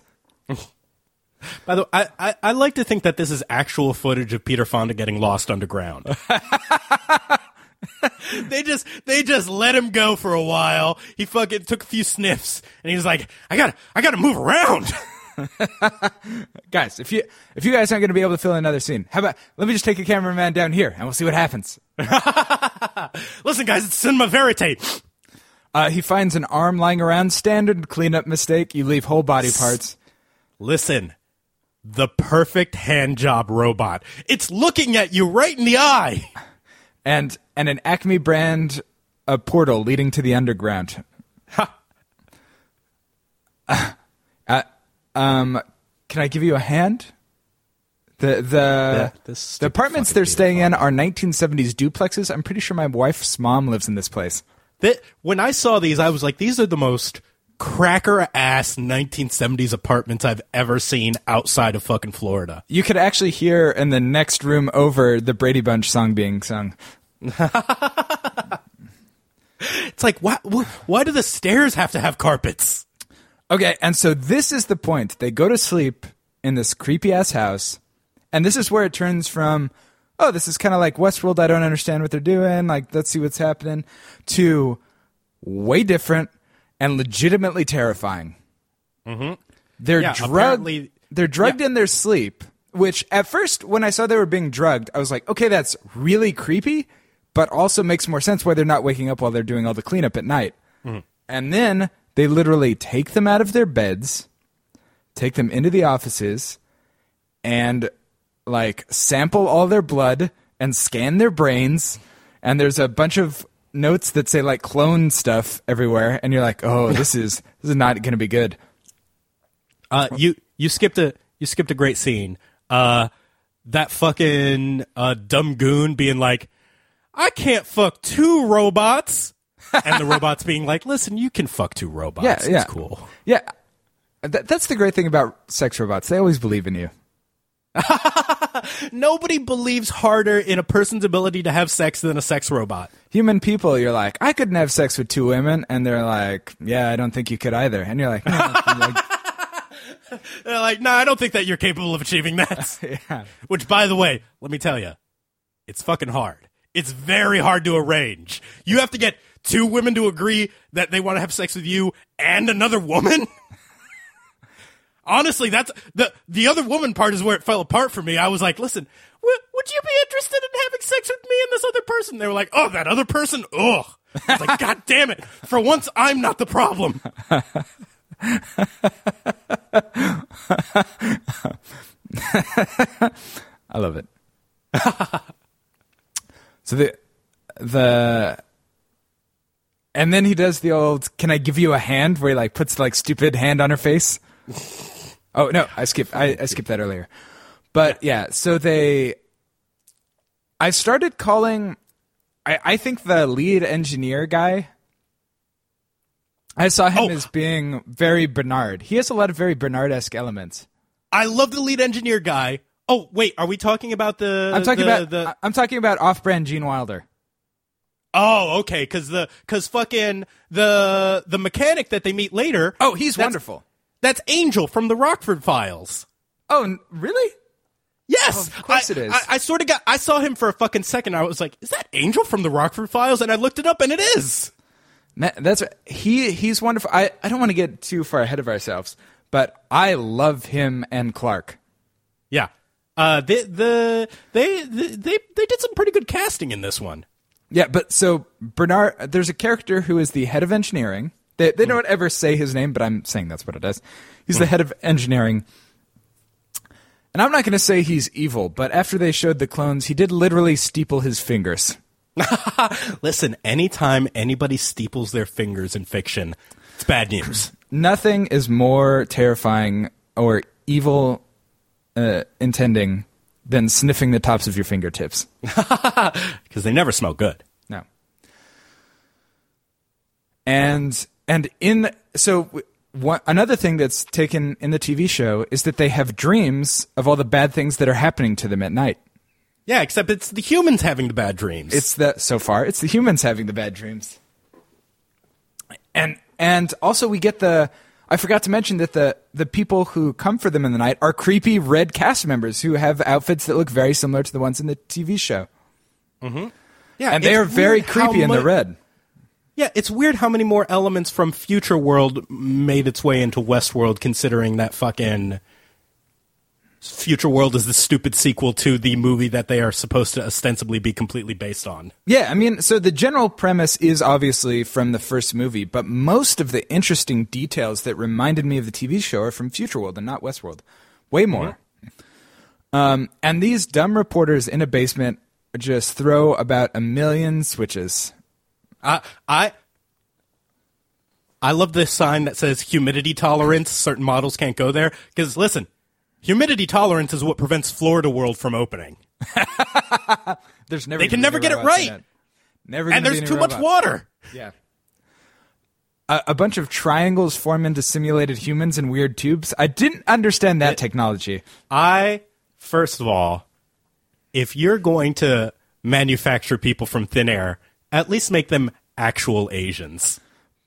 By the way, I, I, I like to think that this is actual footage of Peter Fonda getting lost underground. they just they just let him go for a while. He fucking took a few sniffs, and he was like, "I got to I got to move around." Guys, if you if you guys aren't going to be able to fill another scene, how about let me just take a cameraman down here and we'll see what happens. Listen, guys, it's cinema verite. Uh, he finds an arm lying around. Standard cleanup mistake. You leave whole body parts. Listen, the perfect hand job robot. It's looking at you right in the eye. and and an Acme brand a portal leading to the underground. Uh, um, can I give you a hand? The the this the apartments they're staying in are 1970s duplexes. I'm pretty sure my wife's mom lives in this place. That when I saw these, I was like, these are the most cracker ass 1970s apartments I've ever seen outside of fucking Florida. You could actually hear in the next room over the Brady Bunch song being sung. It's like, why, why do the stairs have to have carpets? Okay, and so this is the point. They go to sleep in this creepy ass house, and this is where it turns from, oh, this is kind of like Westworld. I don't understand what they're doing. Like, let's see what's happening, to way different and legitimately terrifying. Mm-hmm. They're Yeah, drugged. They're drugged yeah. in their sleep. Which at first, when I saw they were being drugged, I was like, okay, that's really creepy, but also makes more sense why they're not waking up while they're doing all the cleanup at night. And then they literally take them out of their beds, take them into the offices, and like sample all their blood and scan their brains. And there's a bunch of notes that say like clone stuff everywhere, and you're like, oh, this is this is not going to be good. Uh, you you skipped a you skipped a great scene. Uh, that fucking uh, dumb goon being like, "I can't fuck two robots," and the robots being like, "Listen, you can fuck two robots. Yeah, It's yeah, cool." Yeah, that, that's the great thing about sex robots. They always believe in you. Nobody believes harder in a person's ability to have sex than a sex robot. Human people, you're like, I couldn't have sex with two women, and they're like, Yeah, I don't think you could either. And you're like, "No." Like, They're like, "No, I don't think that you're capable of achieving that." yeah. Which, by the way, let me tell you, it's fucking hard. It's very hard to arrange. You have to get two women to agree that they want to have sex with you and another woman. Honestly, that's the the other woman part is where it fell apart for me. I was like, listen, w- would you be interested in having sex with me and this other person? They were like, oh, that other person, ugh. I was like, God damn it! For once, I'm not the problem. I love it. so the the and then he does the old "Can I give you a hand?" where he like puts like stupid hand on her face. Oh no, I skipped. I, I skipped that earlier. But yeah, so they. I started calling. I I think the lead engineer guy. I saw him Oh. as being very Bernard. He has a lot of very Bernard esque elements. I love the lead engineer guy. Oh wait, are we talking about the? I'm talking the- about. the. I'm talking about off-brand Gene Wilder. Oh, okay, because the because fucking the the mechanic that they meet later. Oh, he's wonderful. That's Angel from the Rockford Files. Oh, really? Yes, of course I, it is. I, I sort of got. I saw him for a fucking second. I was like, "Is that Angel from the Rockford Files?" And I looked it up, and it is. That's he. He's wonderful. I, I don't want to get too far ahead of ourselves, but I love him and Clark. Yeah. Uh, the the they they they, they did some pretty good casting in this one. Yeah, but so Bernard, there's a character who is the head of engineering. They they don't ever say his name, but I'm saying that's what it is. He's the head of engineering, And I'm not going to say he's evil, but after they showed the clones, he did literally steeple his fingers. Listen, anytime anybody steeples their fingers in fiction, it's bad news. Nothing is more terrifying or evil uh, intending than sniffing the tops of your fingertips. Because they never smell good. No. And and in so one, another thing that's taken in the TV show is that they have dreams of all the bad things that are happening to them at night. Yeah, except it's the humans having the bad dreams. It's the so far it's the humans having the bad dreams. And and also we get the I forgot to mention that the the people who come for them in the night are creepy red cast members who have outfits that look very similar to the ones in the TV show. Mm-hmm. Yeah, And they are very creepy in the red. Yeah, it's weird how many more elements from Future World made its way into Westworld, considering that fucking Future World is the stupid sequel to the movie that they are supposed to ostensibly be completely based on. Yeah, I mean, so the general premise is obviously from the first movie, but most of the interesting details that reminded me of the TV show are from Future World and not Westworld. Way more. Um, and these dumb reporters in a basement just throw about a million switches. I I I love this sign that says humidity tolerance. Certain models can't go there because listen, humidity tolerance is what prevents Florida World from opening, There's never They can never get it right. it. Never and there's too much water. Yeah. A, a bunch of triangles form into simulated humans in weird tubes. I didn't understand that technology. I first of all, if you're going to manufacture people from thin air, at least make them actual Asians.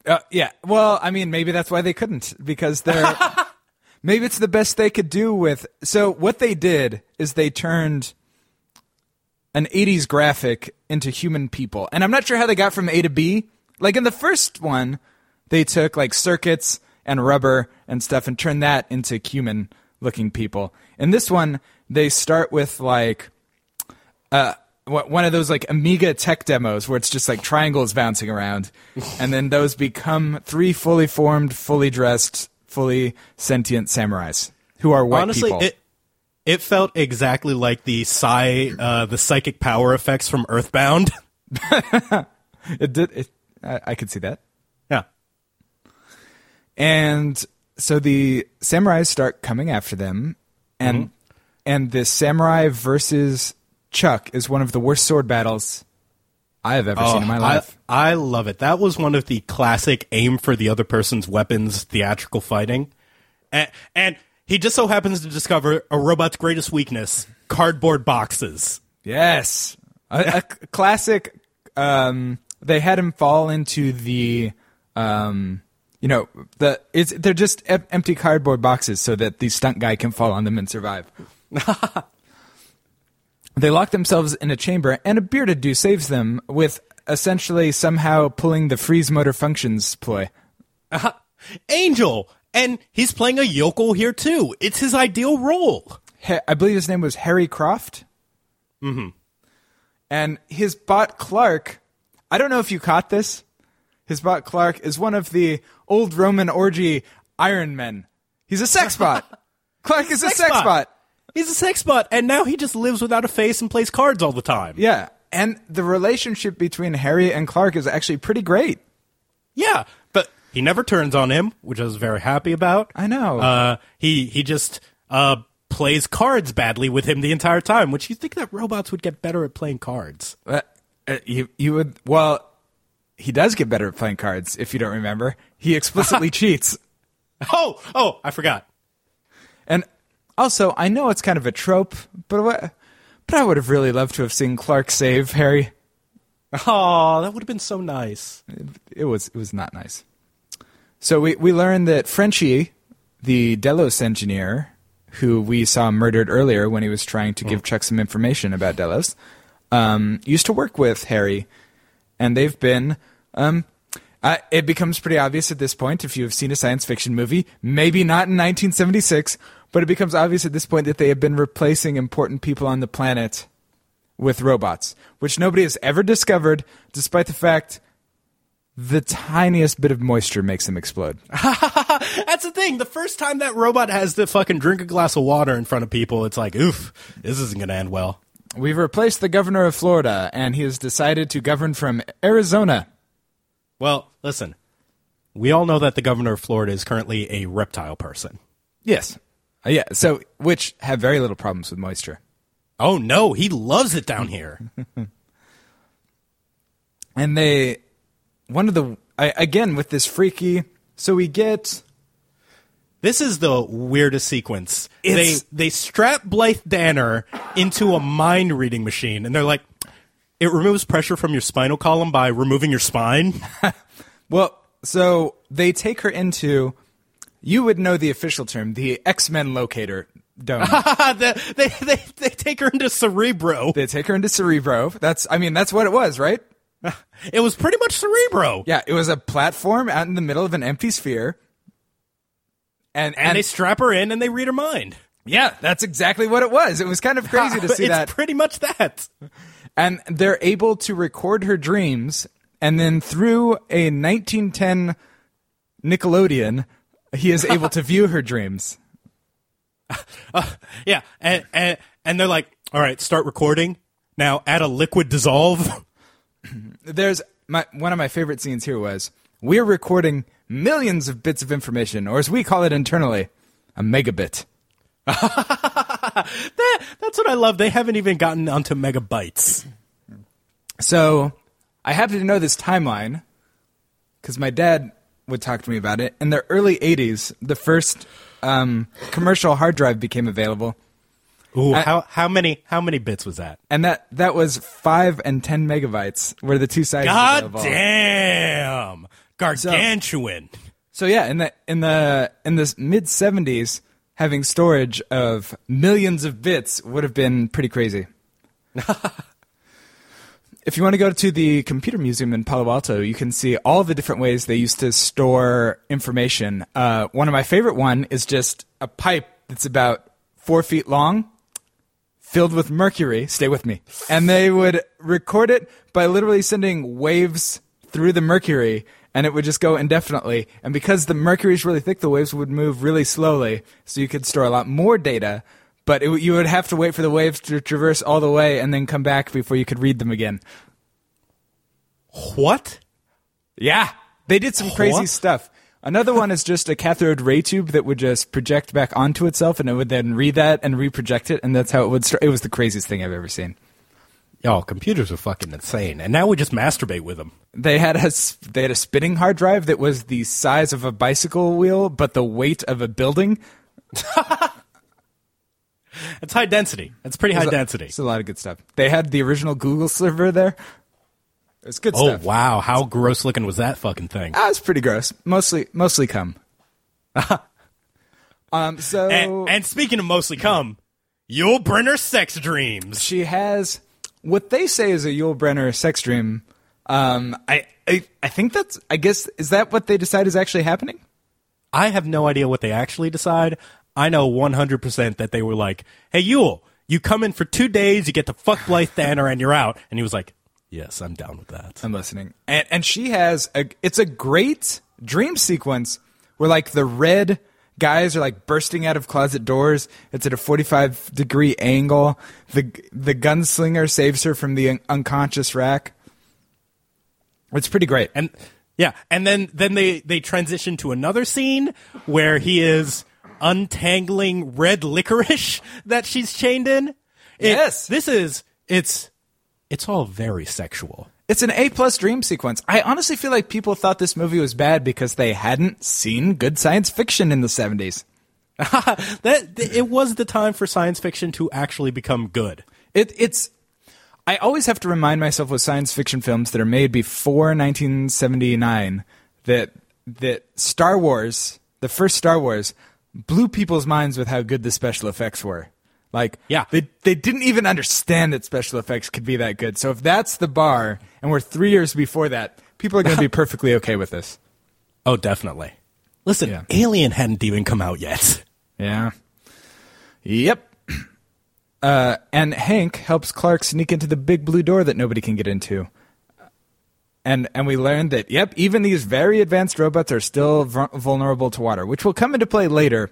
Uh, yeah. Well, I mean, maybe that's why they couldn't because they're. maybe it's the best they could do with. So what they did is they turned an '80s graphic into human people, and I'm not sure how they got from A to B. Like in the first one, they took like circuits and rubber and stuff and turned that into human-looking people. In this one, they start with like uh, one of those like Amiga tech demos where it's just like triangles bouncing around, and then those become three fully formed, fully dressed, fully sentient samurais who are white Honestly, people. it it felt exactly like the psi, uh, the psychic power effects from Earthbound. It did. It, I, I could see that. yeah. And so the samurais start coming after them, and Mm-hmm. and the samurai versus Chuck is one of the worst sword battles I have ever seen in my Oh, I, life. I love it. That was one of the classic aim for the other person's weapons theatrical fighting. And, and he just so happens to discover a robot's greatest weakness cardboard boxes. Yes, a classic. Um, they had him fall into the, um, you know, the it's they're just em- empty cardboard boxes so that the stunt guy can fall on them and survive. they lock themselves in a chamber, and a bearded dude saves them with essentially somehow pulling the freeze motor functions ploy. Angel! And he's playing a yokel here too. It's his ideal role. Ha- I believe his name was Harry Croft. Mm-hmm. And his bot Clark, I don't know if you caught this. His bot Clark is one of the old Roman orgy Iron Men. He's a sex bot. Clark is a Sex sex bot. bot. He's a sex bot, and now he just lives without a face and plays cards all the time. Yeah. And the relationship between Harry and Clark is actually pretty great. Yeah, but he never turns on him, which I was very happy about. I know. Uh, he he just uh, plays cards badly with him the entire time, which you think that robots would get better at playing cards. Uh, uh, you you would well, he does get better at playing cards. If you don't remember, he explicitly cheats. Oh, oh, I forgot. And also, I know it's kind of a trope, but what, but I would have really loved to have seen Clark save Harry. Oh, that would have been so nice. It was it was not nice. So we we learned that Frenchie, the Delos engineer, who we saw murdered earlier when he was trying to give Chuck some information about Delos, um, used to work with Harry, and they've been. Um, uh, it becomes pretty obvious at this point if you have seen a science fiction movie, maybe not in 1976, but it becomes obvious at this point that they have been replacing important people on the planet with robots, which nobody has ever discovered, despite the fact the tiniest bit of moisture makes them explode. That's the thing. The first time that robot has to fucking drink a glass of water in front of people, it's like, oof, this isn't going to end well. We've replaced the governor of Florida, and he has decided to govern from Arizona. Well, listen, we all know that the governor of Florida is currently a reptile person. Yes. Uh, yeah, so, which have very little problems with moisture. Oh no, he loves it down here. And they, one of the, I, again, with this freaky, so we get, This is the weirdest sequence. It's- they they strap Blythe Danner into a mind reading machine, and they're like, it removes pressure from your spinal column by removing your spine. well, so they take her into, you would know the official term, the X Men locator dome. they, they, they they take her into Cerebro. they take her into Cerebro. That's, I mean, that's what it was, right? It was pretty much Cerebro. Yeah, it was a platform out in the middle of an empty sphere. And, And, they strap her in and they read her mind. yeah, that's exactly what it was. It was kind of crazy to see it's that. pretty much that. And they're able to record her dreams and then through a 1910 nickelodeon he is able to view her dreams uh, Yeah, and, and and they're like, all right, start recording. Now add a liquid dissolve. there's my one of my favorite scenes here was we're recording millions of bits of information or as we call it internally a megabit That, that's what I love. They haven't even gotten onto megabytes. so i happen to know this timeline because my dad would talk to me about it in the early 80s the first um, commercial hard drive became available Ooh, how how many how many bits was that? and that that was five and ten megabytes were the two sizes. God available. damn, gargantuan. So yeah, in the in the in the mid seventies, having storage of millions of bits would have been pretty crazy. if you want to go to the computer museum in Palo Alto, you can see all the different ways they used to store information. Uh, one of my favorite one is just a pipe that's about four feet long, filled with mercury. Stay with me, and they would record it by literally sending waves through the mercury, and it would just go indefinitely. And because the mercury is really thick, the waves would move really slowly, so you could store a lot more data. But it, you would have to wait for the waves to traverse all the way and then come back before you could read them again. What? Yeah, they did some crazy What? stuff. Another one is just a cathode ray tube that would just project back onto itself, and it would then read that and reproject it, and that's how it would start. It was the craziest thing I've ever seen. Yo, computers are fucking insane, and now we just masturbate with them. They had a they had a spinning hard drive that was the size of a bicycle wheel, but the weight of a building. It's high density. It's pretty high density. It's a lot of good stuff. They had the original Google server there. It's good Oh stuff. Oh wow, how gross looking was that fucking thing? Ah, it's pretty gross. Mostly, mostly cum. um. So And, and speaking of mostly cum, Yul Brynner sex dreams. she has what they say is a Yul Brynner sex dream. Um, I, I, I think that's. I guess is that what they decide is actually happening? I have no idea what they actually decide. I know 100% that they were like, hey, Yul, you come in for two days, you get to fuck Blythe Danner, and you're out. And he was like, yes, I'm down with that. I'm listening. And and she has a. It's a great dream sequence where like the red guys are like bursting out of closet doors. It's at a 45 degree angle. The the gunslinger saves her from the un- unconscious rack. It's pretty great. And yeah, and then then they they transition to another scene where he is untangling red licorice that she's chained in. It- Yes. this is it's it's all very sexual. It's an A plus dream sequence. I honestly feel like people thought this movie was bad because they hadn't seen good science fiction in the 70s. that it was the time for science fiction to actually become good. It, it's. I always have to remind myself with science fiction films that are made before 1979 that that Star Wars, the first Star Wars, blew people's minds with how good the special effects were. Like, Yeah. they they didn't even understand that special effects could be that good. So if that's the bar, and we're three years before that, people are going to be perfectly okay with this. Oh, definitely. Listen, Yeah. Alien hadn't even come out yet. Yeah. Yep. Uh, and Hank helps Clark sneak into the big blue door that nobody can get into. and and we learned that yep, even these very advanced robots are still vu- vulnerable to water, which will come into play later.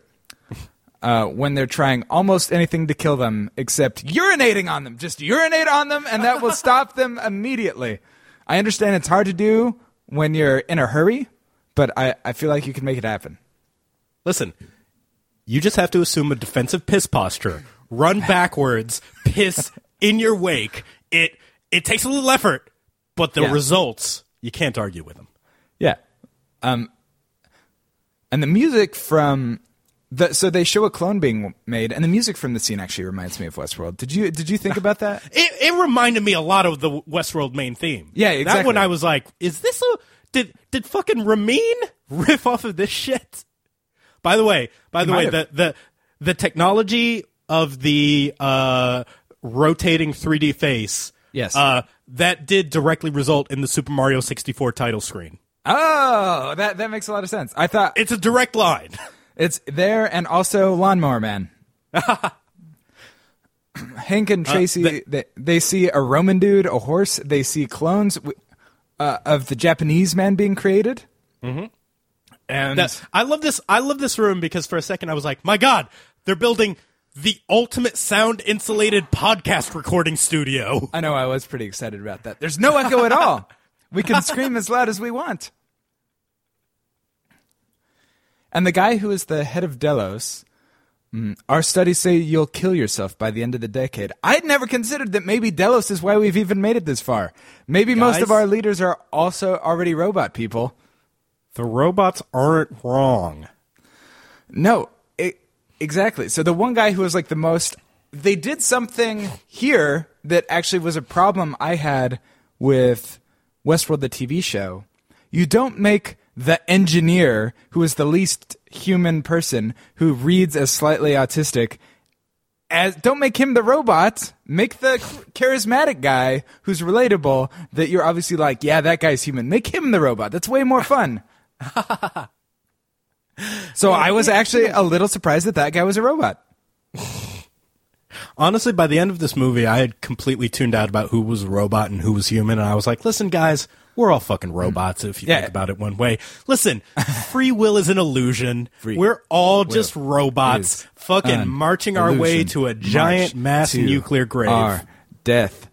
Uh, when they're trying almost anything to kill them except urinating on them. Just urinate on them, and that will stop them immediately. I understand it's hard to do when you're in a hurry, but I, I feel like you can make it happen. Listen, you just have to assume a defensive piss posture, run backwards, piss in your wake. It it takes a little effort, but the Yeah. results you can't argue with them. Yeah. Um, and the music from the so they show a clone being made, and the music from the scene actually reminds me of Westworld. Did you did you think about that? It, it reminded me a lot of the Westworld main theme. Yeah, exactly. That one I was like, is this a did did fucking Ramin riff off of this shit? By the way, by the way, have. the the the technology of the uh, rotating 3D face, Yes. uh, that did directly result in the Super Mario 64 title screen. Oh, that that makes a lot of sense. I thought It's a direct line. it's there, and also Lawnmower Man. Hank and Tracy, the- they, they see a Roman dude, a horse. They see clones w- uh, of the Japanese man being created. Mm-hmm. And That- I love this. I love this room because for a second I was like, my God, they're building the ultimate sound insulated podcast recording studio. I know I was pretty excited about that. There's no echo at all. We can scream as loud as we want. And the guy who is the head of Delos, mm, our studies say you'll kill yourself by the end of the decade. I'd never considered that maybe Delos is why we've even made it this far. Maybe most of our leaders are also already robot people. The robots aren't wrong. No, it, exactly. So the one guy who was like the most, they did something here that actually was a problem I had with Westworld, the TV show. You don't make the engineer, who is the least human person, who reads as slightly autistic, as don't make him the robot. Make the charismatic guy who's relatable. That you're obviously like, yeah, that guy's human. Make him the robot. That's way more fun. So I was actually a little surprised that that guy was a robot. Honestly, by the end of this movie, I had completely tuned out about who was a robot and who was human, and I was like, listen, guys, we're all fucking robots if you Yeah. think about it one way. Listen, free will is an illusion. we're all just robots fucking marching our way to a giant March mass nuclear grave. Our death.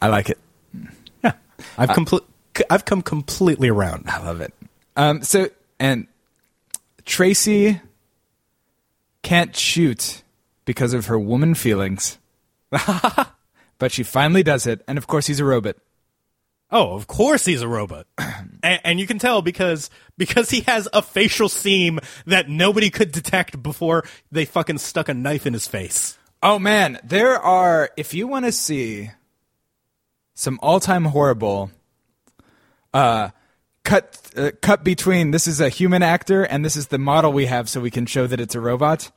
I like it. I've complete. I've come completely around. I love it. Um, so and Tracy can't shoot because of her woman feelings, but she finally does it, and of course he's a robot. Oh, of course he's a robot, and, and you can tell because because he has a facial seam that nobody could detect before they fucking stuck a knife in his face. Oh man, there are. If you want to see some all-time horrible, uh, cut uh, cut between this is a human actor and this is the model we have, so we can show that it's a robot.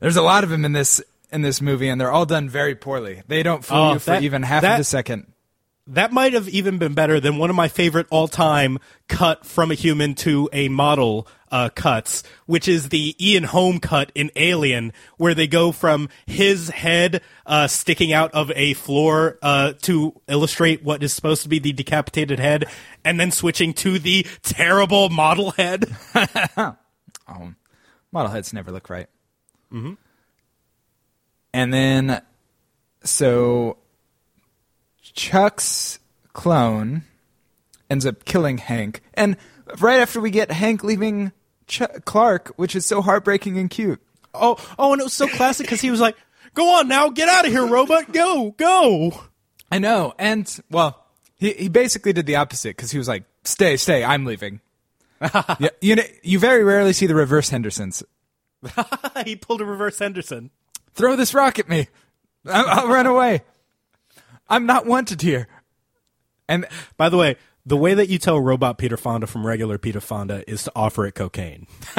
There's a lot of them in this in this movie, and they're all done very poorly. They don't fool Oh, you for that- even half that- of the second. That might have even been better than one of my favorite all-time cut from a human to a model uh, cuts, which is the Ian Holm cut in Alien, where they go from his head uh, sticking out of a floor uh, to illustrate what is supposed to be the decapitated head, and then switching to the terrible model head. Model heads never look right. Mm-hmm. And then, so Chuck's clone ends up killing Hank, and right after we get Hank leaving Ch- Clark, which is so heartbreaking and cute. Oh, oh, and it was so classic because he was like, "Go on now, get out of here, robot, go, go." I know, and well, he he basically did the opposite because he was like, "Stay, stay, I'm leaving." yeah, you know, you very rarely see the reverse Hendersons. he pulled a reverse Henderson. Throw this rock at me. I'll, I'll run away. I'm not wanted here. And By the way, the way that you tell robot Peter Fonda from regular Peter Fonda is to offer it cocaine.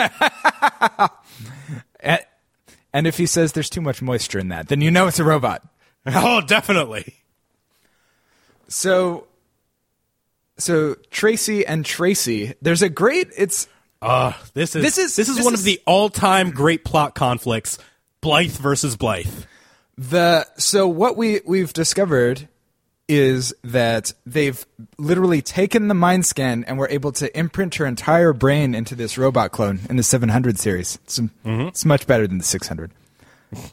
and, and if he says there's too much moisture in that, then you know it's a robot. oh, definitely. So, so Tracy and Tracy, there's a great. It's Uh, this is This is- this is this one is- of the all-time great plot conflicts: Blythe versus Blythe. The so what we we've discovered is that they've literally taken the mind scan and were able to imprint her entire brain into this robot clone in the 700 series. It's, mm-hmm. it's much better than the 600.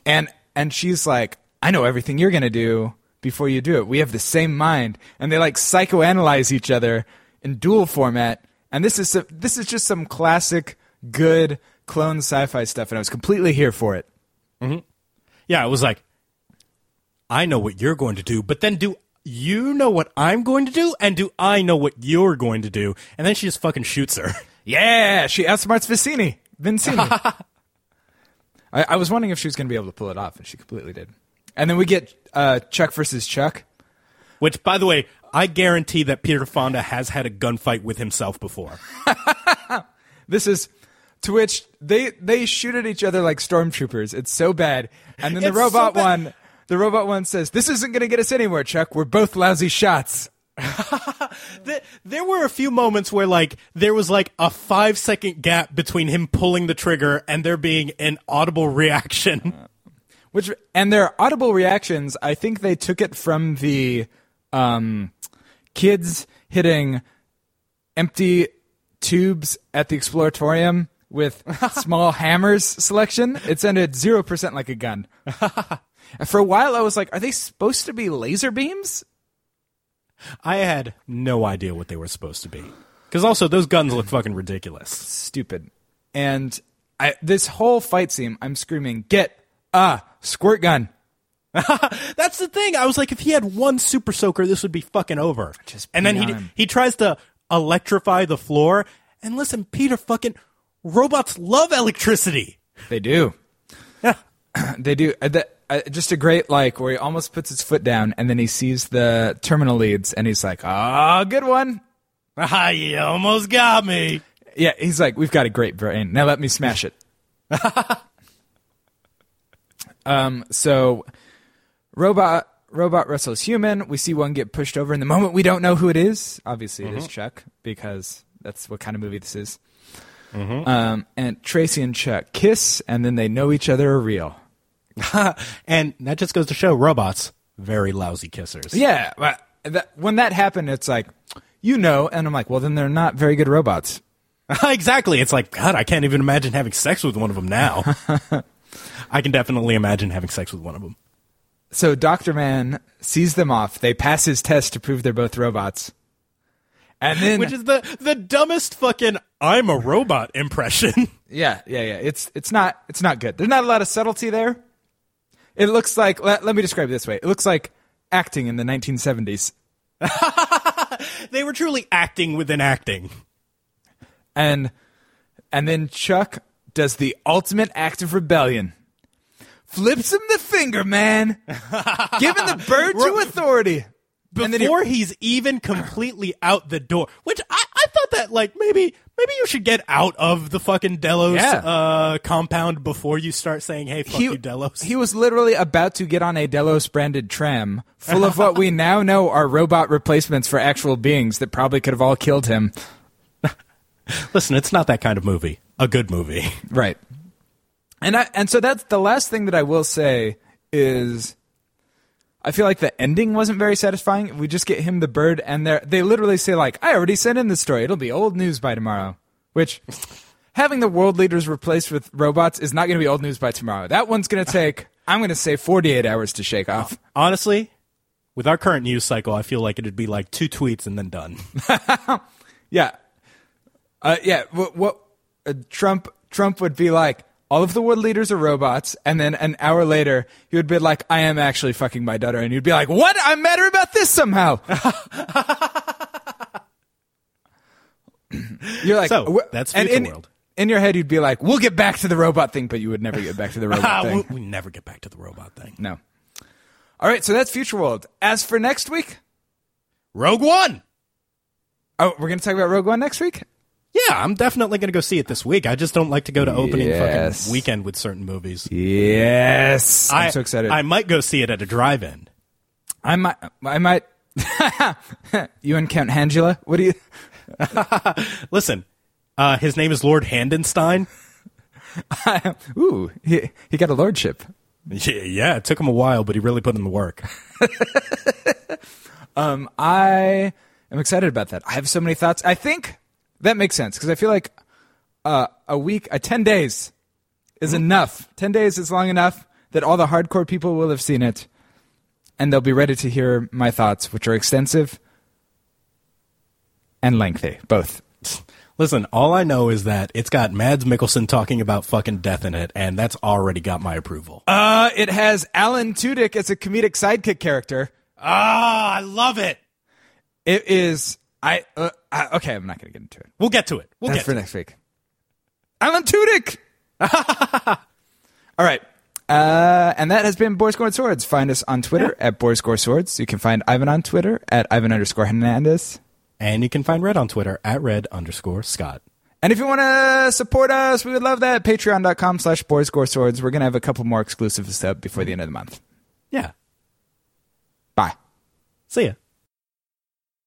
And and she's like, I know everything you're gonna do before you do it. We have the same mind, and they like psychoanalyze each other in dual format. And this is this is just some classic good clone sci-fi stuff, and I was completely here for it. Mm-hmm. Yeah, it was like, I know what you're going to do, but then do you know what I'm going to do? And do I know what you're going to do? And then she just fucking shoots her. Yeah, she outsmarts Vicini. Vincini. I, I was wondering if she was going to be able to pull it off, and she completely did. And then we get uh, Chuck versus Chuck. Which, by the way, I guarantee that Peter Fonda has had a gunfight with himself before. This is to which they they shoot at each other like stormtroopers. It's so bad. And then the It's robot bad. one, the robot one says, "This isn't going to get us anywhere, Chuck. We're both lousy shots." Th- there were a few moments where like there was like a five second gap between him pulling the trigger and there being an audible reaction. Which and their audible reactions, I think they took it from the um, kids hitting empty tubes at the exploratorium with small hammers selection. It sounded zero percent like a gun. For a while, I was like, "Are they supposed to be laser beams?" I had no idea what they were supposed to be. Because also those guns look fucking ridiculous. Stupid. And I, this whole fight scene, I'm screaming, "Get a squirt gun!" That's the thing. I was like, if he had one super soaker, this would be fucking over. Just and then he him. he tries to electrify the floor. And listen, Peter, fucking robots love electricity. They do. Yeah, they do. Uh, that- uh, just a great like where he almost puts his foot down and then he sees the terminal leads and he's like, "Ah, good one." Ah, you almost got me. Yeah, he's like, "We've got a great brain. Now let me smash it." um. So, robot robot wrestles human. We see one get pushed over in the moment. We don't know who it is. Obviously, it is Chuck because that's what kind of movie this is. Um, and Tracy and Chuck kiss, and then they know each other are real. And that just goes to show robots very lousy kissers. Yeah, but that, when that happened, it's like, you know, and I'm like, well, then they're not very good robots. exactly. It's like God, I can't even imagine having sex with one of them now. I can definitely imagine having sex with one of them. So Doctor Man sees them off. They pass his test to prove they're both robots, and then Which is the the dumbest fucking I'm a robot impression. yeah, yeah, yeah. It's it's not it's not good. There's not a lot of subtlety there. It looks like let, let me describe it this way. It looks like acting in the 1970s. they were truly acting within acting. and and then Chuck does the ultimate act of rebellion. Flips him the finger, man. Giving the bird to authority. Then he- Before he's even completely out the door, which I, I thought that like maybe maybe you should get out of the fucking Delos Yeah. uh, compound before you start saying, "Hey, fuck you, Delos." he was literally about to get on a Delos branded tram full of what we now know are robot replacements for actual beings that probably could have all killed him. Listen, it's not that kind of movie. A good movie. Right. And I and so that's the last thing that I will say is I feel like the ending wasn't very satisfying. We just get him the bird and they they literally say like I already sent in the story. It'll be old news by tomorrow. Which having the world leaders replaced with robots is not going to be old news by tomorrow. That one's going to take I'm going to say 48 hours to shake off. Honestly, with our current news cycle, I feel like it'd be like two tweets and then done. Yeah. Uh, yeah. What, what uh, Trump Trump would be like? All of the world leaders are robots, and then an hour later, he would be like, "I am actually fucking my daughter," and you'd be like, "What? I'm madder about this somehow." You're like, So, that's future in, world. In your head, you'd be like, "We'll get back to the robot thing," but you would never get back to the robot thing. we, we never get back to the robot thing. No. All right, so that's future world. As for next week, Rogue One. oh, we're gonna talk about Rogue One next week. Yeah, I'm definitely going to go see it this week. I just don't like to go to opening Yes. fucking weekend with certain movies. Yes, I'm so excited. I might go see it at a drive-in. I might. I might. you and Count Angela. What do you? Listen, uh, his name is Lord Handenstein. Ooh, he he got a lordship. Yeah, yeah, it took him a while, but he really put in the work. Um, I am excited about that. I have so many thoughts. I think that makes sense because I feel like uh, a week, uh, ten days, is enough. Ten days is long enough that all the hardcore people will have seen it, and they'll be ready to hear my thoughts, which are extensive and lengthy, both. Listen, all I know is that it's got Mads Mikkelsen talking about fucking death in it, and that's already got my approval. Uh, it has Alan Tudyk as a comedic sidekick character. Ah, I love it. It is I, uh, I okay. I'm not going to get into it. We'll get to it. We'll That's get for to it. next week. Alan Tudyk. All right. Uh, and that has been Boys Swords. Find us on Twitter at Boars Gore Swords. You can find Ivan on Twitter at Ivan underscore Hernandez. And you can find Red on Twitter at Red underscore Scott. And if you want to support us, we would love that. Patreon.com slash Boars Gore Swords. We're going to have a couple more exclusives up before the end of the month. Yeah. Bye. See ya.